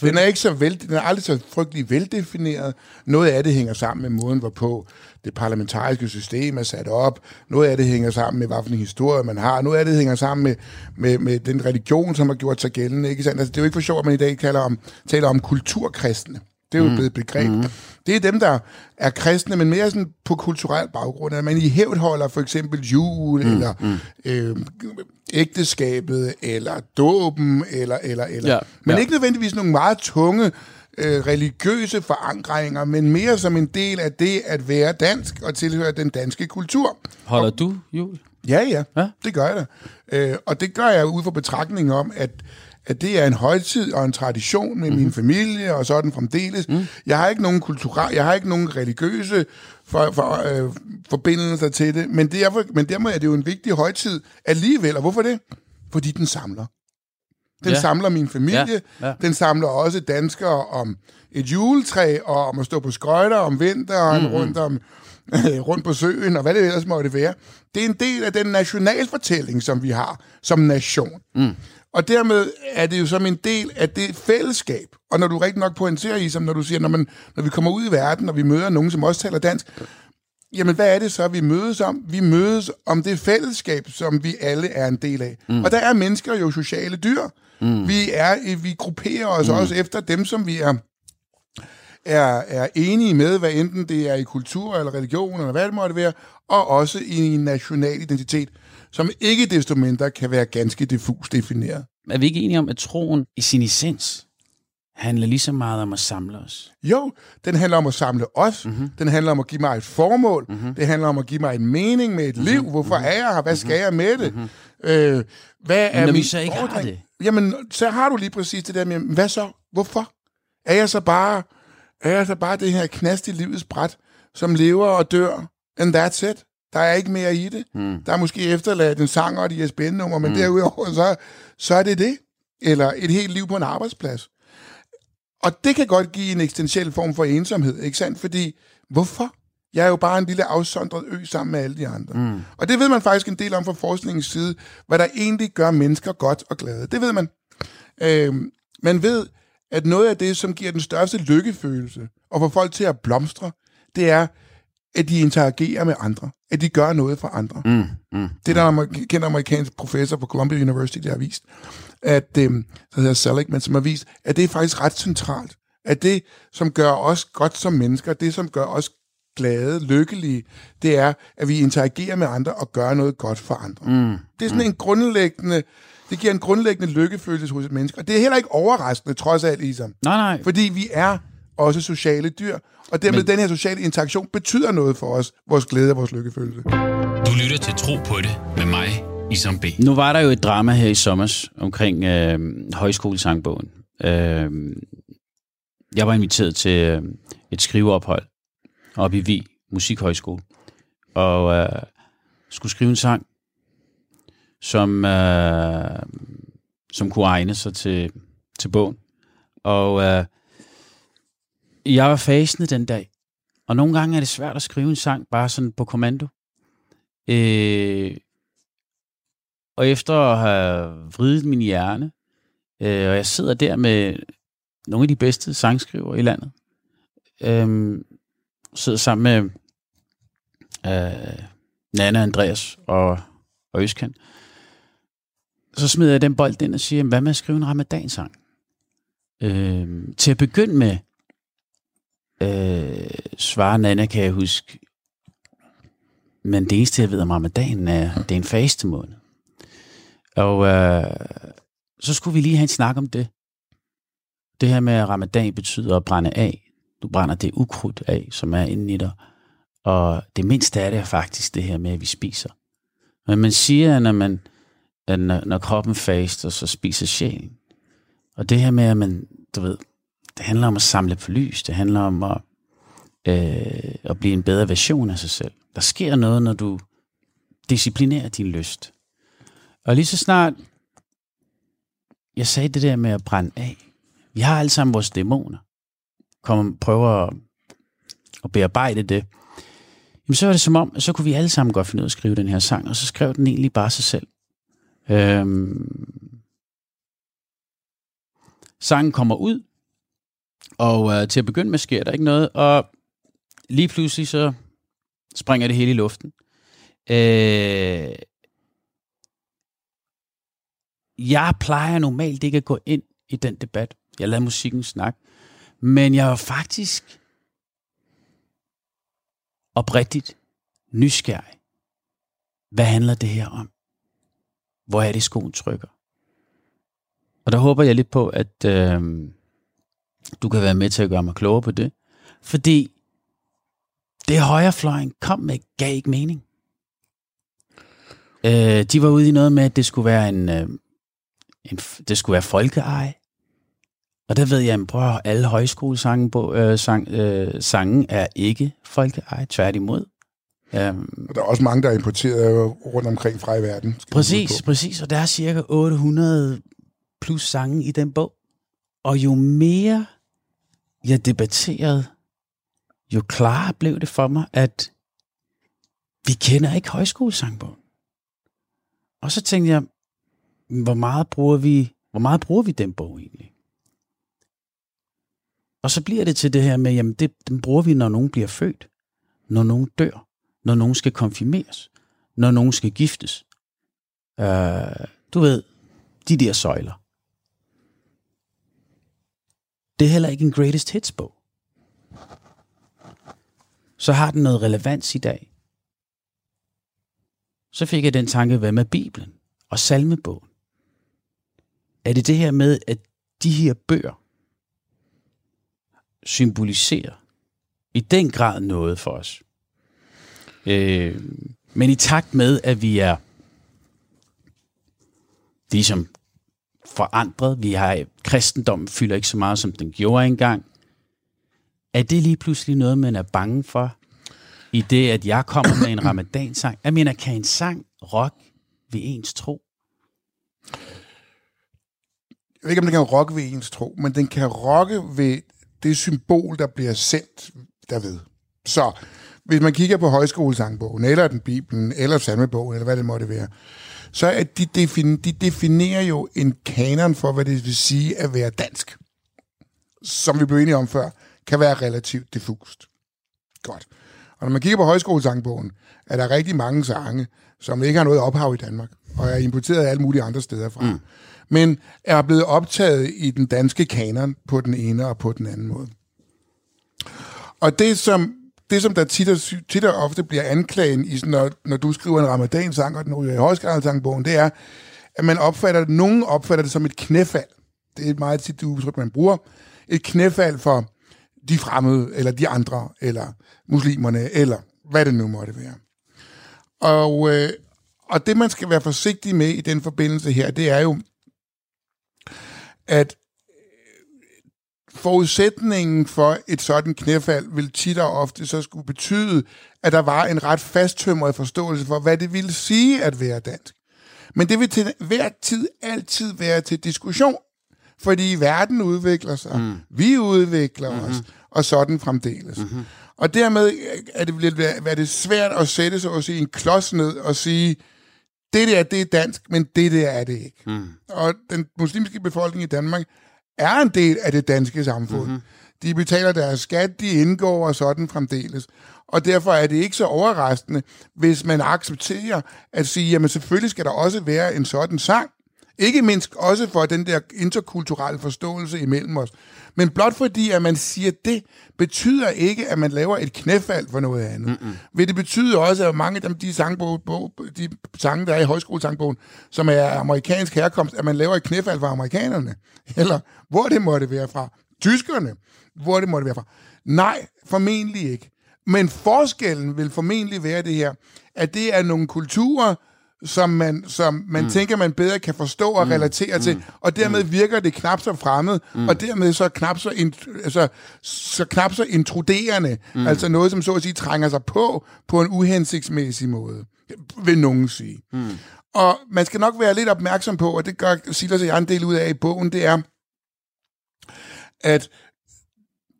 S3: Den er ikke så vel, den er aldrig så frygtelig veldefineret. Noget af det hænger sammen med måden, hvorpå det parlamentariske system er sat op. Noget af det hænger sammen med, hvilken historie man har. Noget af det hænger sammen med, med, med den religion, som har gjort sig gældende. Ikke sandt? Altså, det er jo ikke for sjovt, at man i dag taler om, taler om kulturkristne. Det er jo mm. blevet et begreb. Mm. Det er dem, der er kristne, men mere sådan på kulturel baggrund. At man i hævd holder for eksempel jul, mm. eller mm. Øh, ægteskabet, eller dåben, eller, eller, eller. Ja. Men ja. ikke nødvendigvis nogle meget tunge øh, religiøse forankringer, men mere som en del af det at være dansk og tilhøre den danske kultur.
S2: Holder
S3: og,
S2: du jul?
S3: Ja, ja, ja, det gør jeg da. Øh, og det gør jeg ud fra betragtning om, at at det er en højtid og en tradition med mm. min familie og sådan fremdeles. Mm. Jeg har ikke nogen kulturel, jeg har ikke nogen religiøse for, for, øh, forbindelser til det, men derfor, men dermed er det jo en vigtig højtid alligevel. Og hvorfor det? Fordi den samler. Den ja. samler min familie. Ja. Ja. Den samler også danskere om et juletræ, og om at stå på skøjter om vinteren, mm-hmm. rundt om rundt på søen, og hvad det ellers måtte være. Det er en del af den nationalfortælling, som vi har som nation. Mm. Og dermed er det jo som en del af det fællesskab. Og når du rigtig nok pointerer i, som når du siger, når, man, når vi kommer ud i verden, og vi møder nogen, som også taler dansk, jamen hvad er det så, vi mødes om? Vi mødes om det fællesskab, som vi alle er en del af. Mm. Og der er mennesker jo sociale dyr. Mm. Vi, er, vi grupperer os mm. også efter dem, som vi er, er, er enige med, hvad enten det er i kultur eller religion, eller hvad det måtte være, og også i en national identitet som ikke desto mindre kan være ganske diffus defineret.
S2: Er vi ikke enige om, at troen i sin essens handler lige så meget om at samle os?
S3: Jo, den handler om at samle os. Mm-hmm. Den handler om at give mig et formål. Mm-hmm. Det handler om at give mig en mening med et mm-hmm. liv. Hvorfor mm-hmm. er jeg her? Hvad skal jeg med det? Mm-hmm. Øh, hvad
S2: er når vi så ikke har det?
S3: Jamen, så har du lige præcis det der med, hvad så? Hvorfor? Er jeg så bare, er jeg så bare det her knast i livets bræt, som lever og dør, and that's it? Der er ikke mere i det. Mm. Der er måske efterladt en sang og de er nummer, men mm. derudover, så, så er det det. Eller et helt liv på en arbejdsplads. Og det kan godt give en eksistentiel form for ensomhed, ikke sandt? Fordi, hvorfor? Jeg er jo bare en lille afsondret ø sammen med alle de andre. Mm. Og det ved man faktisk en del om fra forskningens side, hvad der egentlig gør mennesker godt og glade. Det ved man. Øh, man ved, at noget af det, som giver den største lykkefølelse, og får folk til at blomstre, det er, at de interagerer med andre. At de gør noget for andre. Mm, mm, det der er en kendt amerikansk professor på Columbia University, der har vist, at, øh, der hedder Seligman, som har vist, at det er faktisk ret centralt. At det, som gør os godt som mennesker, det, som gør os glade, lykkelige, det er, at vi interagerer med andre og gør noget godt for andre. Mm, det er sådan mm. en grundlæggende, det giver en grundlæggende lykkefølelse hos et menneske. Og det er heller ikke overraskende, trods alt, Isam.
S2: Nej, nej.
S3: Fordi vi er også sociale dyr, og dermed Men... den her sociale interaktion betyder noget for os, vores glæde og vores lykkefølelse.
S1: Du lytter til Tro på det med mig, Isam B.
S2: Nu var der jo et drama her i sommer omkring øh, højskolesangbogen. Øh, jeg var inviteret til øh, et skriveophold oppe i Vi Musikhøjskole, og øh, skulle skrive en sang, som, øh, som kunne egne sig til, til bogen. Og øh, jeg var fasende den dag. Og nogle gange er det svært at skrive en sang bare sådan på kommando. Øh, og efter at have vridet min hjerne, øh, og jeg sidder der med nogle af de bedste sangskriver i landet, øh, sidder sammen med øh, Nana, Andreas og, og Øskan, så smider jeg den bold ind og siger, hvad med at skrive en ramadansang? Øh, til at begynde med, øh, svarer Nana, kan jeg huske, men det eneste, jeg ved om ramadanen, er, det er en faste måned. Og øh, så skulle vi lige have en snak om det. Det her med, at ramadan betyder at brænde af. Du brænder det ukrudt af, som er inde i dig. Og det mindste af det er faktisk det her med, at vi spiser. Men man siger, at når, man, at når, når kroppen faster, så spiser sjælen. Og det her med, at man, du ved, det handler om at samle på lys. Det handler om at, øh, at blive en bedre version af sig selv. Der sker noget, når du disciplinerer din lyst. Og lige så snart jeg sagde det der med at brænde af. Vi har alle sammen vores dæmoner. Kom prøver at, at bearbejde det. Jamen så var det som om, så kunne vi alle sammen godt finde ud af at skrive den her sang, og så skrev den egentlig bare sig selv. Øhm, sangen kommer ud, og øh, til at begynde med sker der ikke noget, og lige pludselig så springer det hele i luften. Øh, jeg plejer normalt ikke at gå ind i den debat. Jeg lader musikken snakke. Men jeg var faktisk oprigtigt nysgerrig. Hvad handler det her om? Hvor er det skoen trykker? Og der håber jeg lidt på, at øh, du kan være med til at gøre mig klogere på det. Fordi det højrefløjen kom med, gav ikke mening. Øh, de var ude i noget med, at det skulle være en, øh, en det skulle være folkeeje. Og der ved jeg, at alle højskolesange på, øh, sang, øh, sange er ikke folkeeje, tværtimod.
S3: Um, og der er også mange, der er importeret rundt omkring fra i verden.
S2: Præcis, præcis. Og der er cirka 800 plus sange i den bog. Og jo mere jeg debatterede, jo klarere blev det for mig, at vi kender ikke højskolesangbogen. Og så tænkte jeg, hvor meget bruger vi, hvor meget bruger vi den bog egentlig? Og så bliver det til det her med, jamen det, den bruger vi, når nogen bliver født, når nogen dør, når nogen skal konfirmeres, når nogen skal giftes. Øh, du ved, de der søjler. Det er heller ikke en greatest hits bog. Så har den noget relevans i dag. Så fik jeg den tanke, hvad med Bibelen og salmebogen? er det det her med, at de her bøger symboliserer i den grad noget for os. Øh, men i takt med, at vi er ligesom forandret, vi har kristendommen fylder ikke så meget, som den gjorde engang, er det lige pludselig noget, man er bange for, i det, at jeg kommer med en ramadansang? Jeg mener, kan en sang rock ved ens tro?
S3: jeg ved ikke, om den kan rocke ved ens tro, men den kan rocke ved det symbol, der bliver sendt derved. Så hvis man kigger på højskolesangbogen, eller den Bibelen, eller salmebogen, eller hvad det måtte være, så er de, defin, de definerer jo en kanon for, hvad det vil sige at være dansk. Som vi blev enige om før, kan være relativt diffust. Godt. Og når man kigger på højskolesangbogen, er der rigtig mange sange, som ikke har noget ophav i Danmark, og er importeret af alle mulige andre steder fra. Mm men er blevet optaget i den danske kanon på den ene og på den anden måde. Og det, som, det, som der tit og, tit og ofte bliver anklagen, i, når, når du skriver en ramadansang, og den ryger i højskraldesangbogen, det er, at man opfatter, nogen opfatter det som et knæfald. Det er et meget tit udtryk, man bruger. Et knæfald for de fremmede, eller de andre, eller muslimerne, eller hvad det nu måtte være. Og, øh, og det, man skal være forsigtig med i den forbindelse her, det er jo, at forudsætningen for et sådan knæfald vil tit og ofte så skulle betyde, at der var en ret fasttømret forståelse for, hvad det ville sige at være dansk. Men det vil til hver tid altid være til diskussion, fordi verden udvikler sig, mm. vi udvikler mm-hmm. os, og sådan fremdeles. Mm-hmm. Og dermed er det, lidt, er det svært at sætte sig og sige en klods ned og sige, det der, det er dansk, men det der er det ikke. Mm. Og den muslimske befolkning i Danmark er en del af det danske samfund. Mm-hmm. De betaler deres skat, de indgår og sådan fremdeles. Og derfor er det ikke så overraskende, hvis man accepterer at sige, jamen selvfølgelig skal der også være en sådan sang. Ikke mindst også for den der interkulturelle forståelse imellem os. Men blot fordi, at man siger det, betyder ikke, at man laver et knæfald for noget andet. Mm-mm. Vil det betyde også, at mange af dem, de, sangbog, de sange, der er i højskolesangbogen, som er amerikansk herkomst, at man laver et knæfald for amerikanerne? Eller hvor det måtte være fra? Tyskerne? Hvor det måtte være fra? Nej, formentlig ikke. Men forskellen vil formentlig være det her, at det er nogle kulturer, som man, som man mm. tænker, man bedre kan forstå og mm. relatere mm. til, og dermed mm. virker det knap så fremmed, mm. og dermed så knap så, in, altså, så knap så intruderende, mm. altså noget, som så at sige trænger sig på, på en uhensigtsmæssig måde, vil nogen sige. Mm. Og man skal nok være lidt opmærksom på, og det gør Silas og jeg en del ud af i bogen, det er, at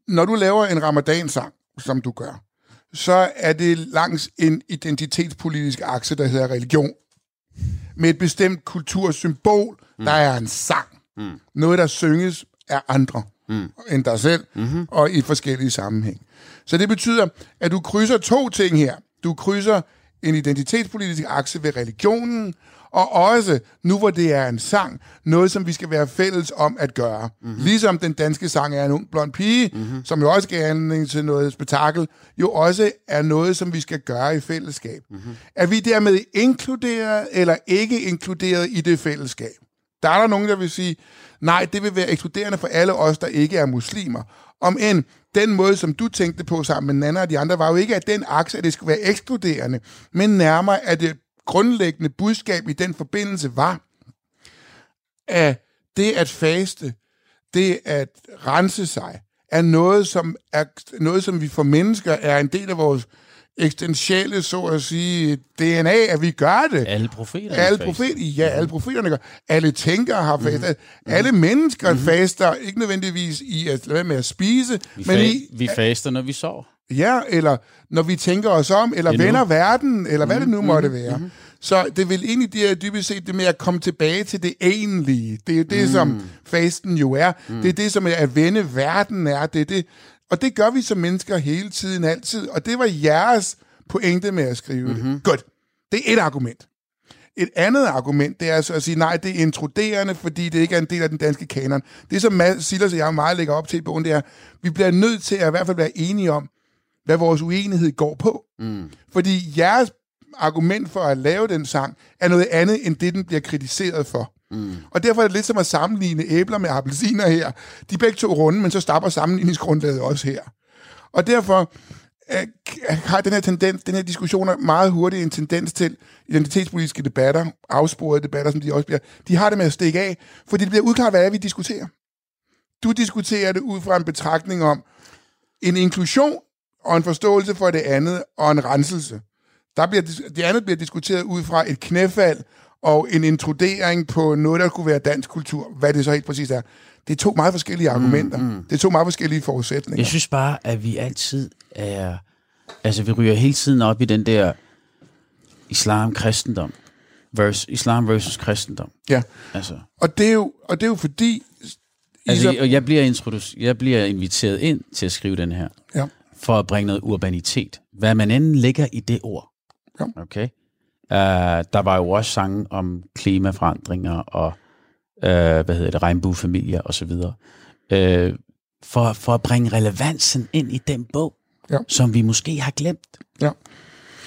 S3: når du laver en ramadansang, som du gør, så er det langs en identitetspolitisk akse, der hedder religion med et bestemt kultursymbol, mm. der er en sang. Mm. Noget, der synges af andre mm. end dig selv, mm-hmm. og i forskellige sammenhæng. Så det betyder, at du krydser to ting her. Du krydser en identitetspolitisk akse ved religionen, og også, nu hvor det er en sang, noget som vi skal være fælles om at gøre. Mm-hmm. Ligesom den danske sang er en ung blond pige, mm-hmm. som jo også giver anledning til noget spektakel, jo også er noget, som vi skal gøre i fællesskab. Mm-hmm. Er vi dermed inkluderet eller ikke inkluderet i det fællesskab? Der er der nogen, der vil sige, nej, det vil være ekskluderende for alle os, der ikke er muslimer. Om end den måde, som du tænkte på sammen med Nana og de andre, var jo ikke, at den akse, at det skulle være ekskluderende, men nærmere, at det grundlæggende budskab i den forbindelse var, at det at faste, det at rense sig, er noget, som, er noget, som vi for mennesker er en del af vores eksistentielle, så at sige, DNA, at vi gør det.
S2: Alle profeterne
S3: alle profet, Ja, alle profeterne gør. Alle tænkere har fastet. Mm. Alle mennesker mm. faster, ikke nødvendigvis i at lade med at spise,
S2: vi
S3: men i...
S2: Vi faster, når vi sover.
S3: Ja, eller når vi tænker os om, eller vender verden, eller hvad mm. det nu måtte mm. være. Mm. Så det vil egentlig det er dybest set det med at komme tilbage til det egentlige. Det er jo det, mm. som fasten jo er. Mm. Det er det, som er at vende verden er. Det er det. Og det gør vi som mennesker hele tiden, altid. Og det var jeres pointe med at skrive mm-hmm. det. Mhm. Godt. Det er et argument. Et andet argument, det er altså at sige, nej, det er intruderende, fordi det ikke er en del af den danske kanon. Det, som Silas og jeg meget lægger op til i bogen, det er, vi bliver nødt til at i hvert fald være enige om, hvad vores uenighed går på. Mm. Fordi jeres argument for at lave den sang, er noget andet, end det, den bliver kritiseret for. Mm. Og derfor er det lidt som at sammenligne æbler med appelsiner her. De er begge to runde, men så stapper sammenligningsgrundlaget også her. Og derfor øh, har den her tendens, den her diskussioner meget hurtigt en tendens til identitetspolitiske debatter, afsporede debatter, som de også bliver, de har det med at stikke af, fordi det bliver udklaret, hvad er, vi diskuterer. Du diskuterer det ud fra en betragtning om en inklusion og en forståelse for det andet og en renselse. Der bliver, det andet bliver diskuteret ud fra et knæfald og en intrudering på noget, der kunne være dansk kultur, hvad det så helt præcis er. Det er to meget forskellige mm, argumenter. Mm, mm. Det er to meget forskellige forudsætninger.
S2: Jeg synes bare, at vi altid er... Altså, vi ryger hele tiden op i den der islam-kristendom. Vers, islam versus kristendom.
S3: Ja. Altså. Og, det er jo, og det er jo fordi...
S2: Altså, og jeg bliver, introduc- jeg bliver inviteret ind til at skrive den her.
S3: Ja.
S2: For at bringe noget urbanitet. Hvad man end lægger i det ord.
S3: Ja.
S2: Okay? Uh, der var jo også sange om klimaforandringer og uh, hvad hedder det, regnbuefamilier og så videre. Uh, for, for at bringe relevansen ind i den bog,
S3: ja.
S2: som vi måske har glemt.
S3: Ja.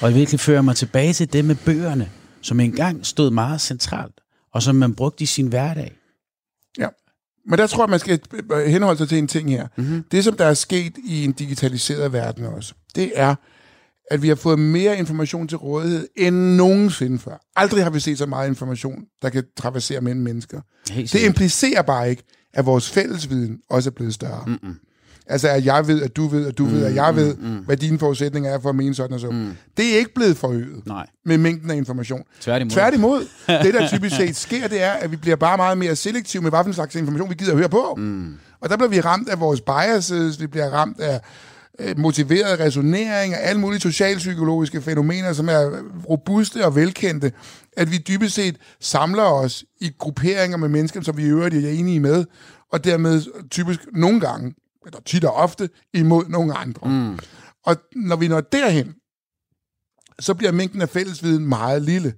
S2: Og jeg virkelig fører mig tilbage til det med bøgerne, som engang stod meget centralt, og som man brugte i sin hverdag.
S3: Ja. Men der tror jeg, man skal henholde sig til en ting her. Mm-hmm. Det, som der er sket i en digitaliseret verden også, det er, at vi har fået mere information til rådighed end nogensinde før. Aldrig har vi set så meget information, der kan traversere mellem mennesker.
S2: Helt
S3: det implicerer bare ikke, at vores fællesviden også er blevet større. Mm-mm. Altså, at jeg ved, at du ved, at du mm, ved, at jeg mm, ved, mm. hvad dine forudsætninger er for at mene sådan og så. Mm. Det er ikke blevet forøget
S2: Nej.
S3: med mængden af information.
S2: Tværtimod.
S3: Tværtimod. det, der typisk set sker, det er, at vi bliver bare meget mere selektive med, hvilken slags information vi gider at høre på. Mm. Og der bliver vi ramt af vores biases, vi bliver ramt af motiveret resonering og alle mulige socialpsykologiske fænomener, som er robuste og velkendte, at vi dybest set samler os i grupperinger med mennesker, som vi i øvrigt er enige med, og dermed typisk nogle gange, eller tit og ofte, imod nogle andre. Mm. Og når vi når derhen, så bliver mængden af fællesviden meget lille.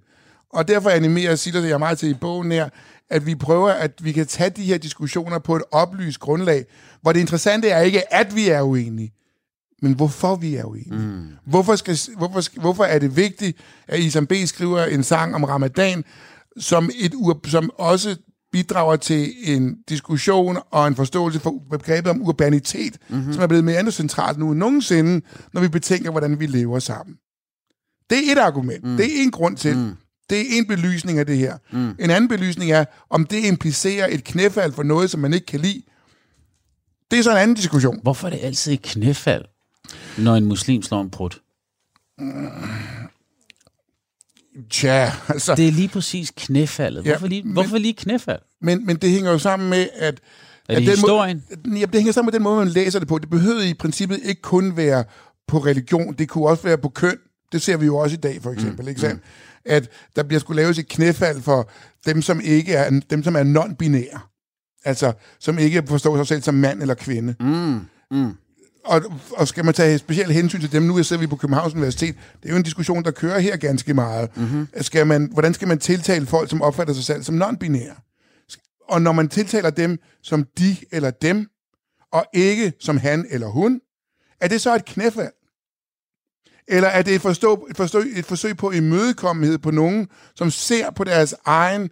S3: Og derfor animerer Silas, jeg meget til i bogen her, at vi prøver, at vi kan tage de her diskussioner på et oplyst grundlag, hvor det interessante er ikke, at vi er uenige, men hvorfor vi er uenige. Mm. Hvorfor, skal, hvorfor, skal, hvorfor er det vigtigt, at Isam B. skriver en sang om ramadan, som, et, som også bidrager til en diskussion og en forståelse for begrebet om urbanitet, mm-hmm. som er blevet mere centralt nu end nogensinde, når vi betænker, hvordan vi lever sammen. Det er et argument. Mm. Det er en grund til. Mm. Det er en belysning af det her. Mm. En anden belysning er, om det implicerer et knæfald for noget, som man ikke kan lide. Det er så en anden diskussion.
S2: Hvorfor er det altid et knæfald, når en muslim slår en prut?
S3: Tja, altså...
S2: Det er lige præcis knæfaldet. Hvorfor, ja, lige, men, hvorfor lige knæfald?
S3: Men, men det hænger jo sammen med, at...
S2: Er det at historien?
S3: Måde, ja, det hænger sammen med den måde, man læser det på. Det behøvede i princippet ikke kun være på religion. Det kunne også være på køn. Det ser vi jo også i dag, for eksempel. Mm, ikke sandt? Mm. At der bliver skulle laves et knæfald for dem, som ikke er, dem, som er non-binære. Altså, som ikke forstår sig selv som mand eller kvinde.
S2: Mm, mm
S3: og, og skal man tage specielt hensyn til dem, nu sidder vi på Københavns Universitet, det er jo en diskussion, der kører her ganske meget. Mm-hmm. Skal man, hvordan skal man tiltale folk, som opfatter sig selv som non-binære? Og når man tiltaler dem som de eller dem, og ikke som han eller hun, er det så et knæfald? Eller er det et, forstå, et, forstå, et forsøg på imødekommenhed på nogen, som ser på deres egen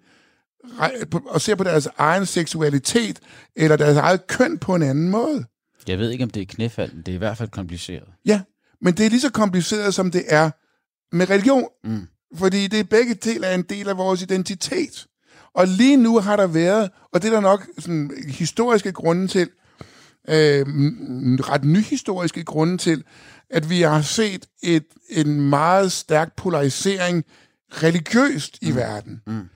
S3: og ser på deres egen seksualitet eller deres eget køn på en anden måde?
S2: Jeg ved ikke, om det er knæfald, men det er i hvert fald kompliceret.
S3: Ja, men det er lige så kompliceret, som det er med religion. Mm. Fordi det er begge dele af en del af vores identitet. Og lige nu har der været, og det er der nok sådan historiske grunde til, øh, ret nyhistoriske grunde til, at vi har set et, en meget stærk polarisering religiøst i mm. verden. Mm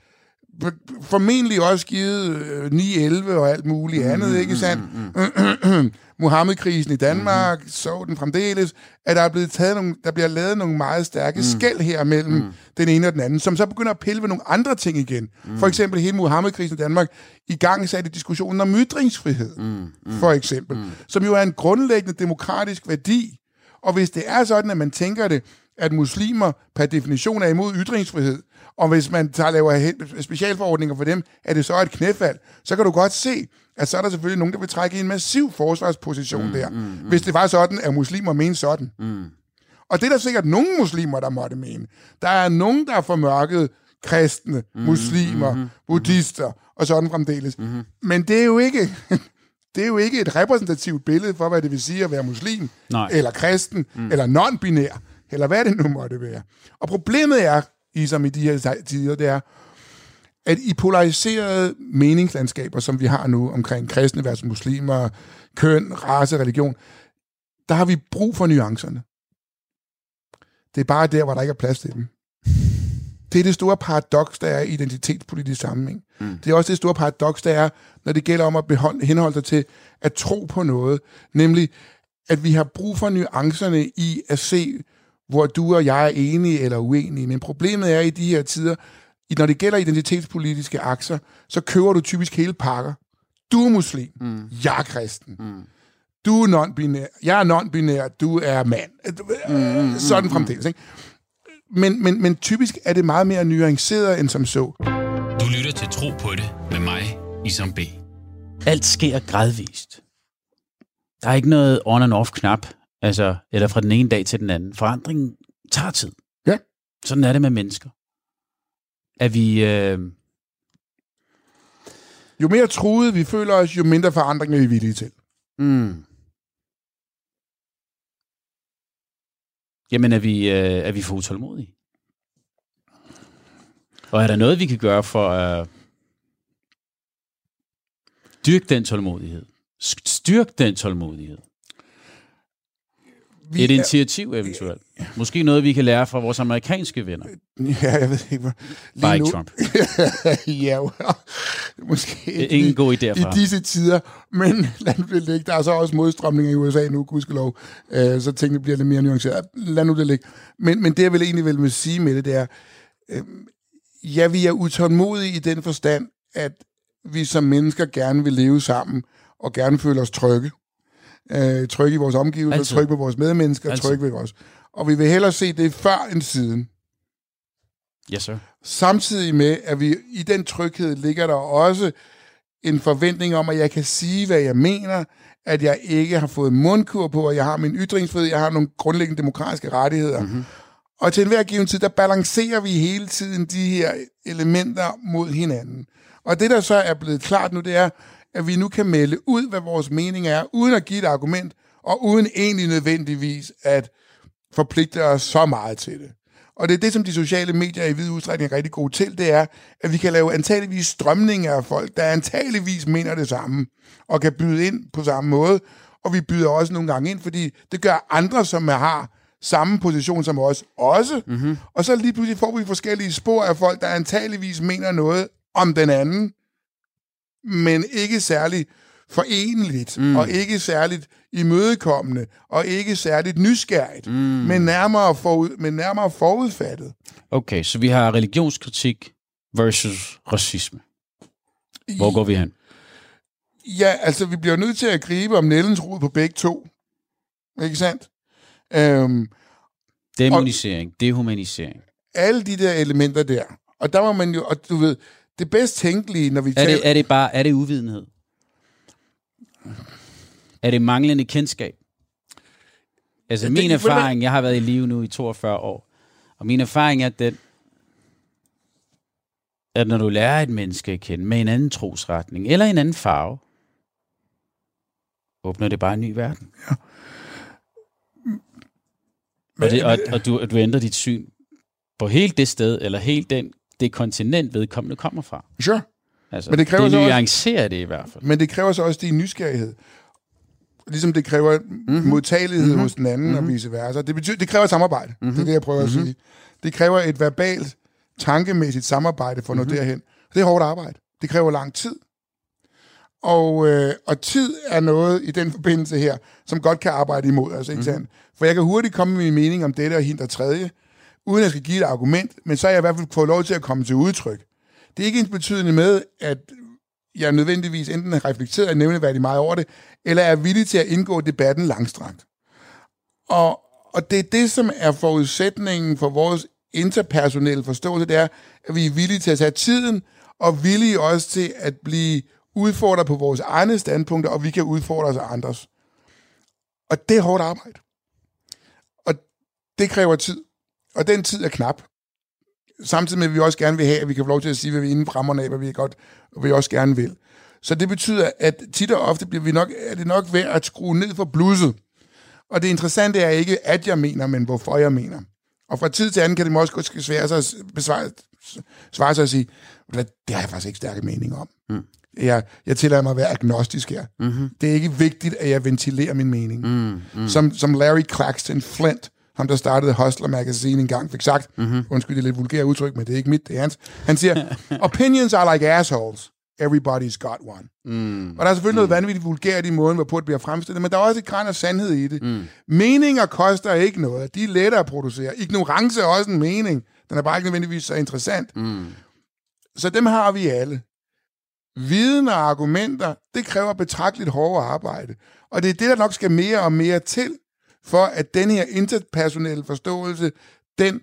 S3: formentlig også givet 9-11 og alt muligt andet, mm, ikke sandt? Mm, mm. Mohammed-krisen i Danmark, mm. så den fremdeles, at der er blevet taget nogle, der bliver lavet nogle meget stærke mm. skæld her mellem mm. den ene og den anden, som så begynder at pille ved nogle andre ting igen. Mm. For eksempel hele Mohammed-krisen i Danmark, i gang satte diskussionen om ytringsfrihed, mm. Mm. for eksempel, mm. som jo er en grundlæggende demokratisk værdi. Og hvis det er sådan, at man tænker det, at muslimer per definition er imod ytringsfrihed, og hvis man tager laver specialforordninger for dem, er det så et knæfald, så kan du godt se, at så er der selvfølgelig nogen, der vil trække i en massiv forsvarsposition mm, der, mm, mm. hvis det var sådan, at muslimer mener sådan. Mm. Og det er der sikkert nogle muslimer, der måtte mene. Der er nogen, der er formørket kristne, mm, muslimer, mm, mm, buddhister og sådan fremdeles. Mm. Men det er jo ikke... det er jo ikke et repræsentativt billede for, hvad det vil sige at være muslim, Nej. eller kristen, mm. eller non-binær, eller hvad det nu måtte være. Og problemet er, i som i de her tider, det er, at i polariserede meningslandskaber, som vi har nu omkring kristne versus muslimer, køn, race, religion, der har vi brug for nuancerne. Det er bare der, hvor der ikke er plads til dem. Det er det store paradoks, der er i identitetspolitisk sammenhæng. Mm. Det er også det store paradoks, der er, når det gælder om at beholde, henholde sig til at tro på noget. Nemlig, at vi har brug for nuancerne i at se, hvor du og jeg er enige eller uenige. Men problemet er i de her tider, når det gælder identitetspolitiske akser, så køber du typisk hele pakker. Du er muslim, mm. jeg er kristen. Mm. Du er non-binær, jeg er non-binær, du er mand. Mm, mm, mm Sådan mm, fremdeles. Ikke? Men, men, men typisk er det meget mere nuanceret end som så.
S1: Du lytter til Tro på det med mig, Isam B.
S2: Alt sker gradvist. Der er ikke noget on and off knap, altså, eller fra den ene dag til den anden. Forandringen tager tid.
S3: Ja.
S2: Sådan er det med mennesker at vi... Øh...
S3: Jo mere truet vi føler os, jo mindre forandring er vi villige til.
S2: Mm. Jamen, er vi, øh, er vi for utålmodige? Og er der noget, vi kan gøre for at dyrke den tålmodighed? Styrk den tålmodighed? Vi Et initiativ eventuelt. Måske noget, vi kan lære fra vores amerikanske venner.
S3: Ja, jeg ved ikke. Hvor...
S2: Bare ikke Trump.
S3: ja, måske
S2: ikke ingen god idé
S3: i, i disse tider. Men lad nu det ligge. Der er så også modstrømninger i USA nu, gudskelov. Uh, så tingene bliver lidt mere nuanceret. Lad nu det ligge. Men, men det, jeg vil egentlig vil sige med det, det er, uh, ja, vi er utålmodige i den forstand, at vi som mennesker gerne vil leve sammen, og gerne føle os trygge. Øh, trygge i vores omgivelser,
S2: Altid.
S3: trygge ved vores medmennesker,
S2: Altid.
S3: trygge ved os. Og vi vil hellere se det før end siden.
S2: Yes, sir.
S3: Samtidig med, at vi i den tryghed ligger der også en forventning om, at jeg kan sige, hvad jeg mener, at jeg ikke har fået mundkur på, at jeg har min ytringsfrihed, jeg har nogle grundlæggende demokratiske rettigheder. Mm-hmm. Og til enhver given tid, der balancerer vi hele tiden de her elementer mod hinanden. Og det, der så er blevet klart nu, det er, at vi nu kan melde ud, hvad vores mening er, uden at give et argument, og uden egentlig nødvendigvis at forpligte os så meget til det. Og det er det, som de sociale medier i vid udstrækning er rigtig gode til, det er, at vi kan lave antageligvis strømninger af folk, der antageligvis mener det samme, og kan byde ind på samme måde, og vi byder også nogle gange ind, fordi det gør andre, som har samme position som os, også. Mm-hmm. Og så lige pludselig får vi forskellige spor af folk, der antageligvis mener noget om den anden, men ikke særlig forenligt, mm. og ikke særligt imødekommende, og ikke særligt nysgerrigt, mm. men, nærmere forud, men nærmere forudfattet.
S2: Okay, så vi har religionskritik versus racisme. Hvor går vi hen?
S3: Ja, altså, vi bliver nødt til at gribe om Nellens rod på begge to. Ikke sandt? Øhm,
S2: Demonisering, dehumanisering.
S3: alle de der elementer der. Og der var man jo, og du ved, det bedst tænkelige, når vi
S2: Er
S3: taler...
S2: det, er det bare er det uvidenhed? Er det manglende kendskab? Altså
S3: det-
S2: min erfaring, jeg har været i live nu i 42 år, og min erfaring er den, at når du lærer et menneske at kende med en anden trosretning, eller en anden farve, åbner det bare en ny verden. Og, det, og, og du, du ændrer dit syn på helt det sted, eller helt den, det kontinent, vedkommende kommer fra.
S3: Sure.
S2: Altså,
S3: Men det kræver
S2: det
S3: så også-
S2: nuancerer det i hvert fald.
S3: Men det kræver så også din nysgerrighed. Ligesom det kræver mm-hmm. modtagelighed mm-hmm. hos den anden mm-hmm. og vice versa. Det, betyder, det kræver samarbejde. Mm-hmm. Det er det, jeg prøver mm-hmm. at sige. Det kræver et verbalt, tankemæssigt samarbejde for at nå mm-hmm. derhen. Det er hårdt arbejde. Det kræver lang tid. Og, øh, og tid er noget i den forbindelse her, som godt kan arbejde imod os, ikke sandt? For jeg kan hurtigt komme med min mening om dette og og tredje, uden at jeg skal give et argument, men så har jeg i hvert fald fået lov til at komme til udtryk. Det er ikke ens betydende med, at jeg nødvendigvis enten har reflekteret og nævneværdigt meget over det, eller er villig til at indgå debatten langstrakt. Og, og det er det, som er forudsætningen for vores interpersonelle forståelse, det er, at vi er villige til at tage tiden, og villige også til at blive udfordret på vores egne standpunkter, og vi kan udfordre os af andres. Og det er hårdt arbejde. Og det kræver tid. Og den tid er knap. Samtidig med, at vi også gerne vil have, at vi kan få lov til at sige, hvad vi er inden fremmerne af, hvad vi godt, og vi også gerne vil. Så det betyder, at tit og ofte bliver vi nok, er det nok værd at skrue ned for blusset. Og det interessante er ikke, at jeg mener, men hvorfor jeg mener. Og fra tid til anden kan det måske også svære sig, at besvare, svare sig at sige, "Ved du hvad, det har jeg faktisk ikke stærke mening om. Mm. Jeg, jeg tillader mig at være agnostisk her. Mm-hmm. Det er ikke vigtigt, at jeg ventilerer min mening. Mm, mm. Som, som Larry Claxton Flint, ham der startede Hustler Magazine engang, fik sagt, mm-hmm. undskyld det lidt vulgære udtryk, men det er ikke mit, det er hans. Han siger, opinions are like assholes. Everybody's got one. Mm. Og der er selvfølgelig noget vanvittigt vulgært i måden, hvorpå det bliver fremstillet, men der er også et græn af sandhed i det. Mm. Meninger koster ikke noget. De er lette at producere. Ignorance er også en mening. Den er bare ikke nødvendigvis så interessant. Mm. Så dem har vi alle. Viden og argumenter, det kræver betragteligt hårdere arbejde. Og det er det, der nok skal mere og mere til, for at den her interpersonelle forståelse, den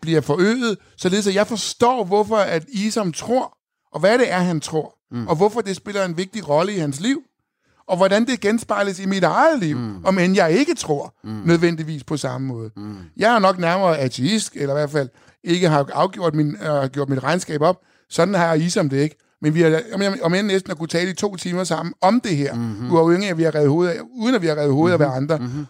S3: bliver forøget, således at jeg forstår, hvorfor at Isom tror, og hvad det er, han tror, mm. og hvorfor det spiller en vigtig rolle i hans liv, og hvordan det genspejles i mit eget liv, mm. om end jeg ikke tror mm. nødvendigvis på samme måde. Mm. Jeg er nok nærmere ateist, eller i hvert fald ikke har afgjort min, øh, gjort mit regnskab op. Sådan har jeg Isom det ikke. Men vi har, om, jeg, om jeg næsten har kunne tale i to timer sammen om det her, mm-hmm. uafhængig af, at vi har revet hovedet af, uden at vi har revet hovedet mm-hmm. af hver andre. Mm-hmm.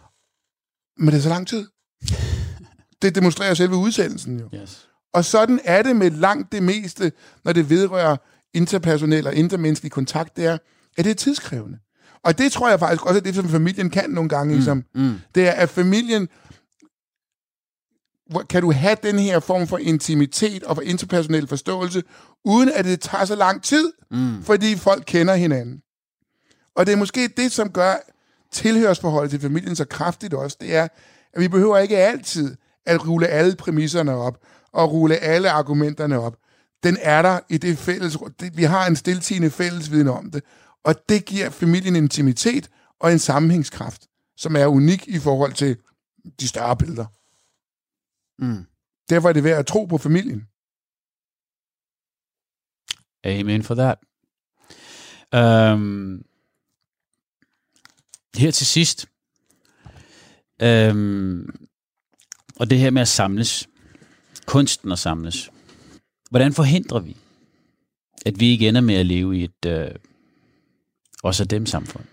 S3: Men det er så lang tid. det demonstrerer selve udsendelsen jo.
S2: Yes.
S3: Og sådan er det med langt det meste, når det vedrører interpersonel og intermenneskelig kontakt, det er, at det er tidskrævende. Og det tror jeg faktisk også er det, som familien kan nogle gange. Mm, ligesom. mm. Det er, at familien kan du have den her form for intimitet og for interpersonel forståelse, uden at det tager så lang tid, mm. fordi folk kender hinanden. Og det er måske det, som gør tilhørsforholdet til familien så kraftigt også, det er, at vi behøver ikke altid at rulle alle præmisserne op, og rulle alle argumenterne op. den er der i det fælles... Det, vi har en stiltigende fællesviden om det, og det giver familien intimitet og en sammenhængskraft, som er unik i forhold til de større billeder.
S2: Mm.
S3: Derfor er det værd at tro på familien.
S2: Amen for that. Um, her til sidst, um, og det her med at samles, kunsten at samles, hvordan forhindrer vi, at vi ikke ender med at leve i et uh, også dem samfund?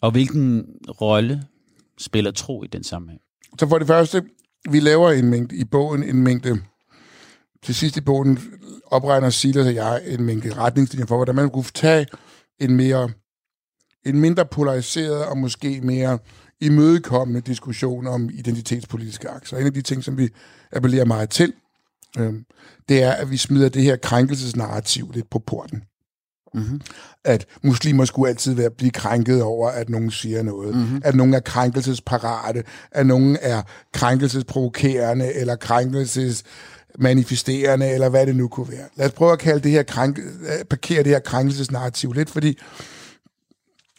S2: Og hvilken rolle spiller tro i den sammenhæng?
S3: Så for det første, vi laver en mængde i bogen, en mængde, til sidst i bogen opregner Silas og jeg en mængde retningslinjer for, hvordan man kunne tage en mere, en mindre polariseret og måske mere imødekommende diskussion om identitetspolitiske akser. En af de ting, som vi appellerer meget til, øh, det er, at vi smider det her krænkelsesnarrativ lidt på porten.
S2: Mm-hmm.
S3: At muslimer skulle altid være blive krænket over, at nogen siger noget. Mm-hmm. At nogen er krænkelsesparate. At nogen er krænkelsesprovokerende, eller krænkelsesmanifesterende, eller hvad det nu kunne være. Lad os prøve at kalde det her krænke, parkere det her krænkelsesnarrativ lidt, fordi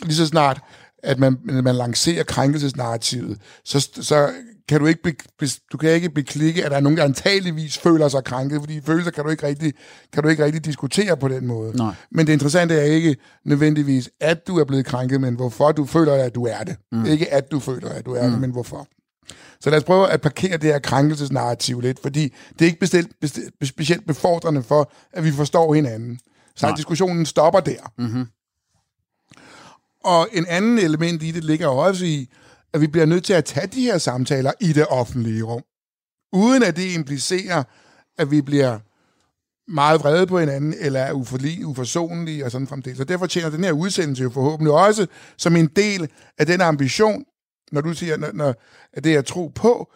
S3: lige så snart, at man, man lancerer krænkelsesnarrativet, så, så kan du ikke, be, du kan ikke beklikke, at der er nogen, der antageligvis føler sig krænket, fordi følelser kan du ikke rigtig, kan du ikke rigtig diskutere på den måde.
S2: Nej.
S3: Men det interessante er ikke nødvendigvis, at du er blevet krænket, men hvorfor du føler, at du er det. Mm. Ikke at du føler, at du er mm. det, men hvorfor. Så lad os prøve at parkere det her krænkelsesnarrativ lidt, fordi det er ikke bestilt, bestilt, specielt befordrende for, at vi forstår hinanden. Så Nej. diskussionen stopper der.
S2: Mm-hmm.
S3: Og en anden element i det ligger også i, at vi bliver nødt til at tage de her samtaler i det offentlige rum. Uden at det implicerer, at vi bliver meget vrede på hinanden, eller er uforlige, uforsonlige og sådan fremdeles. Så derfor tjener den her udsendelse jo forhåbentlig også som en del af den ambition, når du siger, når, når, at det er tro på,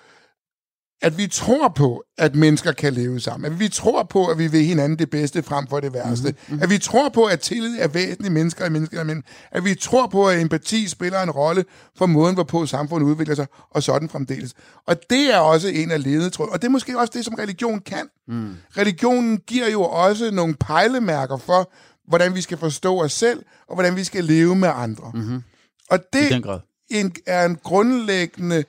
S3: at vi tror på, at mennesker kan leve sammen. At vi tror på, at vi vil hinanden det bedste frem for det værste. Mm-hmm. At vi tror på, at tillid er væsentligt mennesker i mennesker. Men at vi tror på, at empati spiller en rolle for måden, hvorpå samfundet udvikler sig, og sådan fremdeles. Og det er også en af ledetråd. Og det er måske også det, som religion kan. Mm. Religionen giver jo også nogle pejlemærker for, hvordan vi skal forstå os selv, og hvordan vi skal leve med andre.
S2: Mm-hmm.
S3: Og det
S2: grad.
S3: en, er en grundlæggende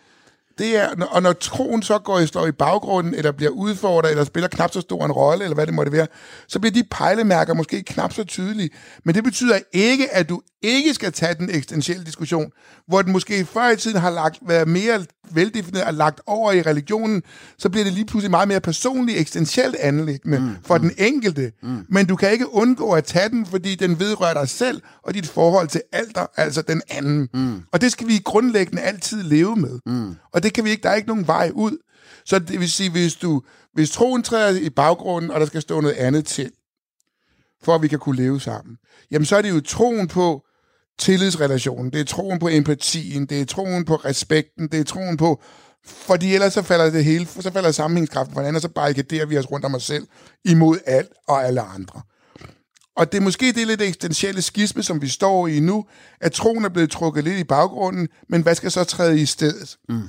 S3: det er, og når troen så går i, står i baggrunden, eller bliver udfordret, eller spiller knap så stor en rolle, eller hvad det måtte være, så bliver de pejlemærker måske knap så tydelige. Men det betyder ikke, at du ikke skal tage den eksistentielle diskussion, hvor den måske før i tiden har lagt, været mere veldefineret og lagt over i religionen, så bliver det lige pludselig meget mere personligt, eksistentielt anlæggende mm, for mm, den enkelte. Mm. Men du kan ikke undgå at tage den, fordi den vedrører dig selv og dit forhold til alder, altså den anden.
S2: Mm.
S3: Og det skal vi grundlæggende altid leve med.
S2: Mm.
S3: Og det kan vi ikke, der er ikke nogen vej ud. Så det vil sige, hvis du hvis troen træder i baggrunden, og der skal stå noget andet til, for at vi kan kunne leve sammen, jamen så er det jo troen på tillidsrelationen, det er troen på empatien, det er troen på respekten, det er troen på, fordi ellers så falder det hele, så falder sammenhængskraften fra hinanden, og så barrikaderer vi os rundt om os selv imod alt og alle andre. Og det er måske det lidt eksistentielle skisme, som vi står i nu, at troen er blevet trukket lidt i baggrunden, men hvad skal så træde i stedet?
S2: Mm.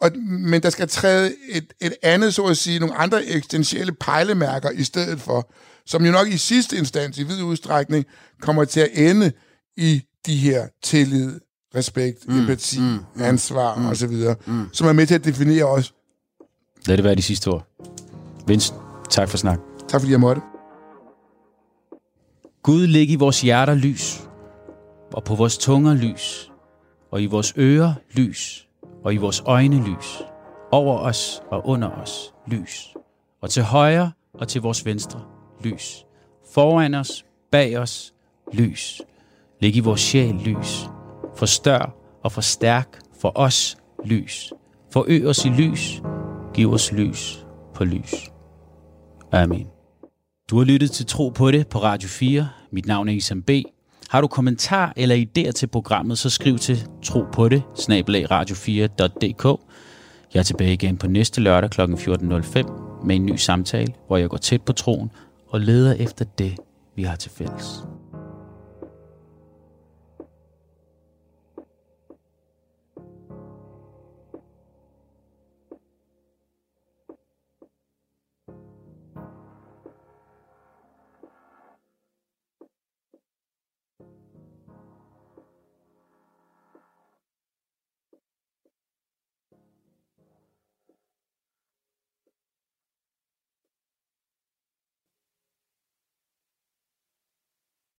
S3: Og, men der skal træde et, et andet, så at sige, nogle andre eksistentielle pejlemærker i stedet for, som jo nok i sidste instans, i vid udstrækning, kommer til at ende i de her tillid, respekt, mm, empati, mm, ansvar mm, osv., mm. som er med til at definere os.
S2: Lad det være de sidste ord. Vince, tak for snak.
S3: Tak fordi jeg måtte.
S2: Gud læg i vores hjerter lys, og på vores tunger lys, og i vores ører lys, og i vores øjne lys, over os og under os lys, og til højre og til vores venstre lys, foran os, bag os lys, læg i vores sjæl lys, forstør og forstærk for os lys, forøg os i lys, giv os lys på lys. Amen. Du har lyttet til Tro på det på Radio 4. Mit navn er Isam B. Har du kommentar eller idéer til programmet, så skriv til tro på det, radio4.dk. Jeg er tilbage igen på næste lørdag kl. 14.05 med en ny samtale, hvor jeg går tæt på troen og leder efter det, vi har til fælles.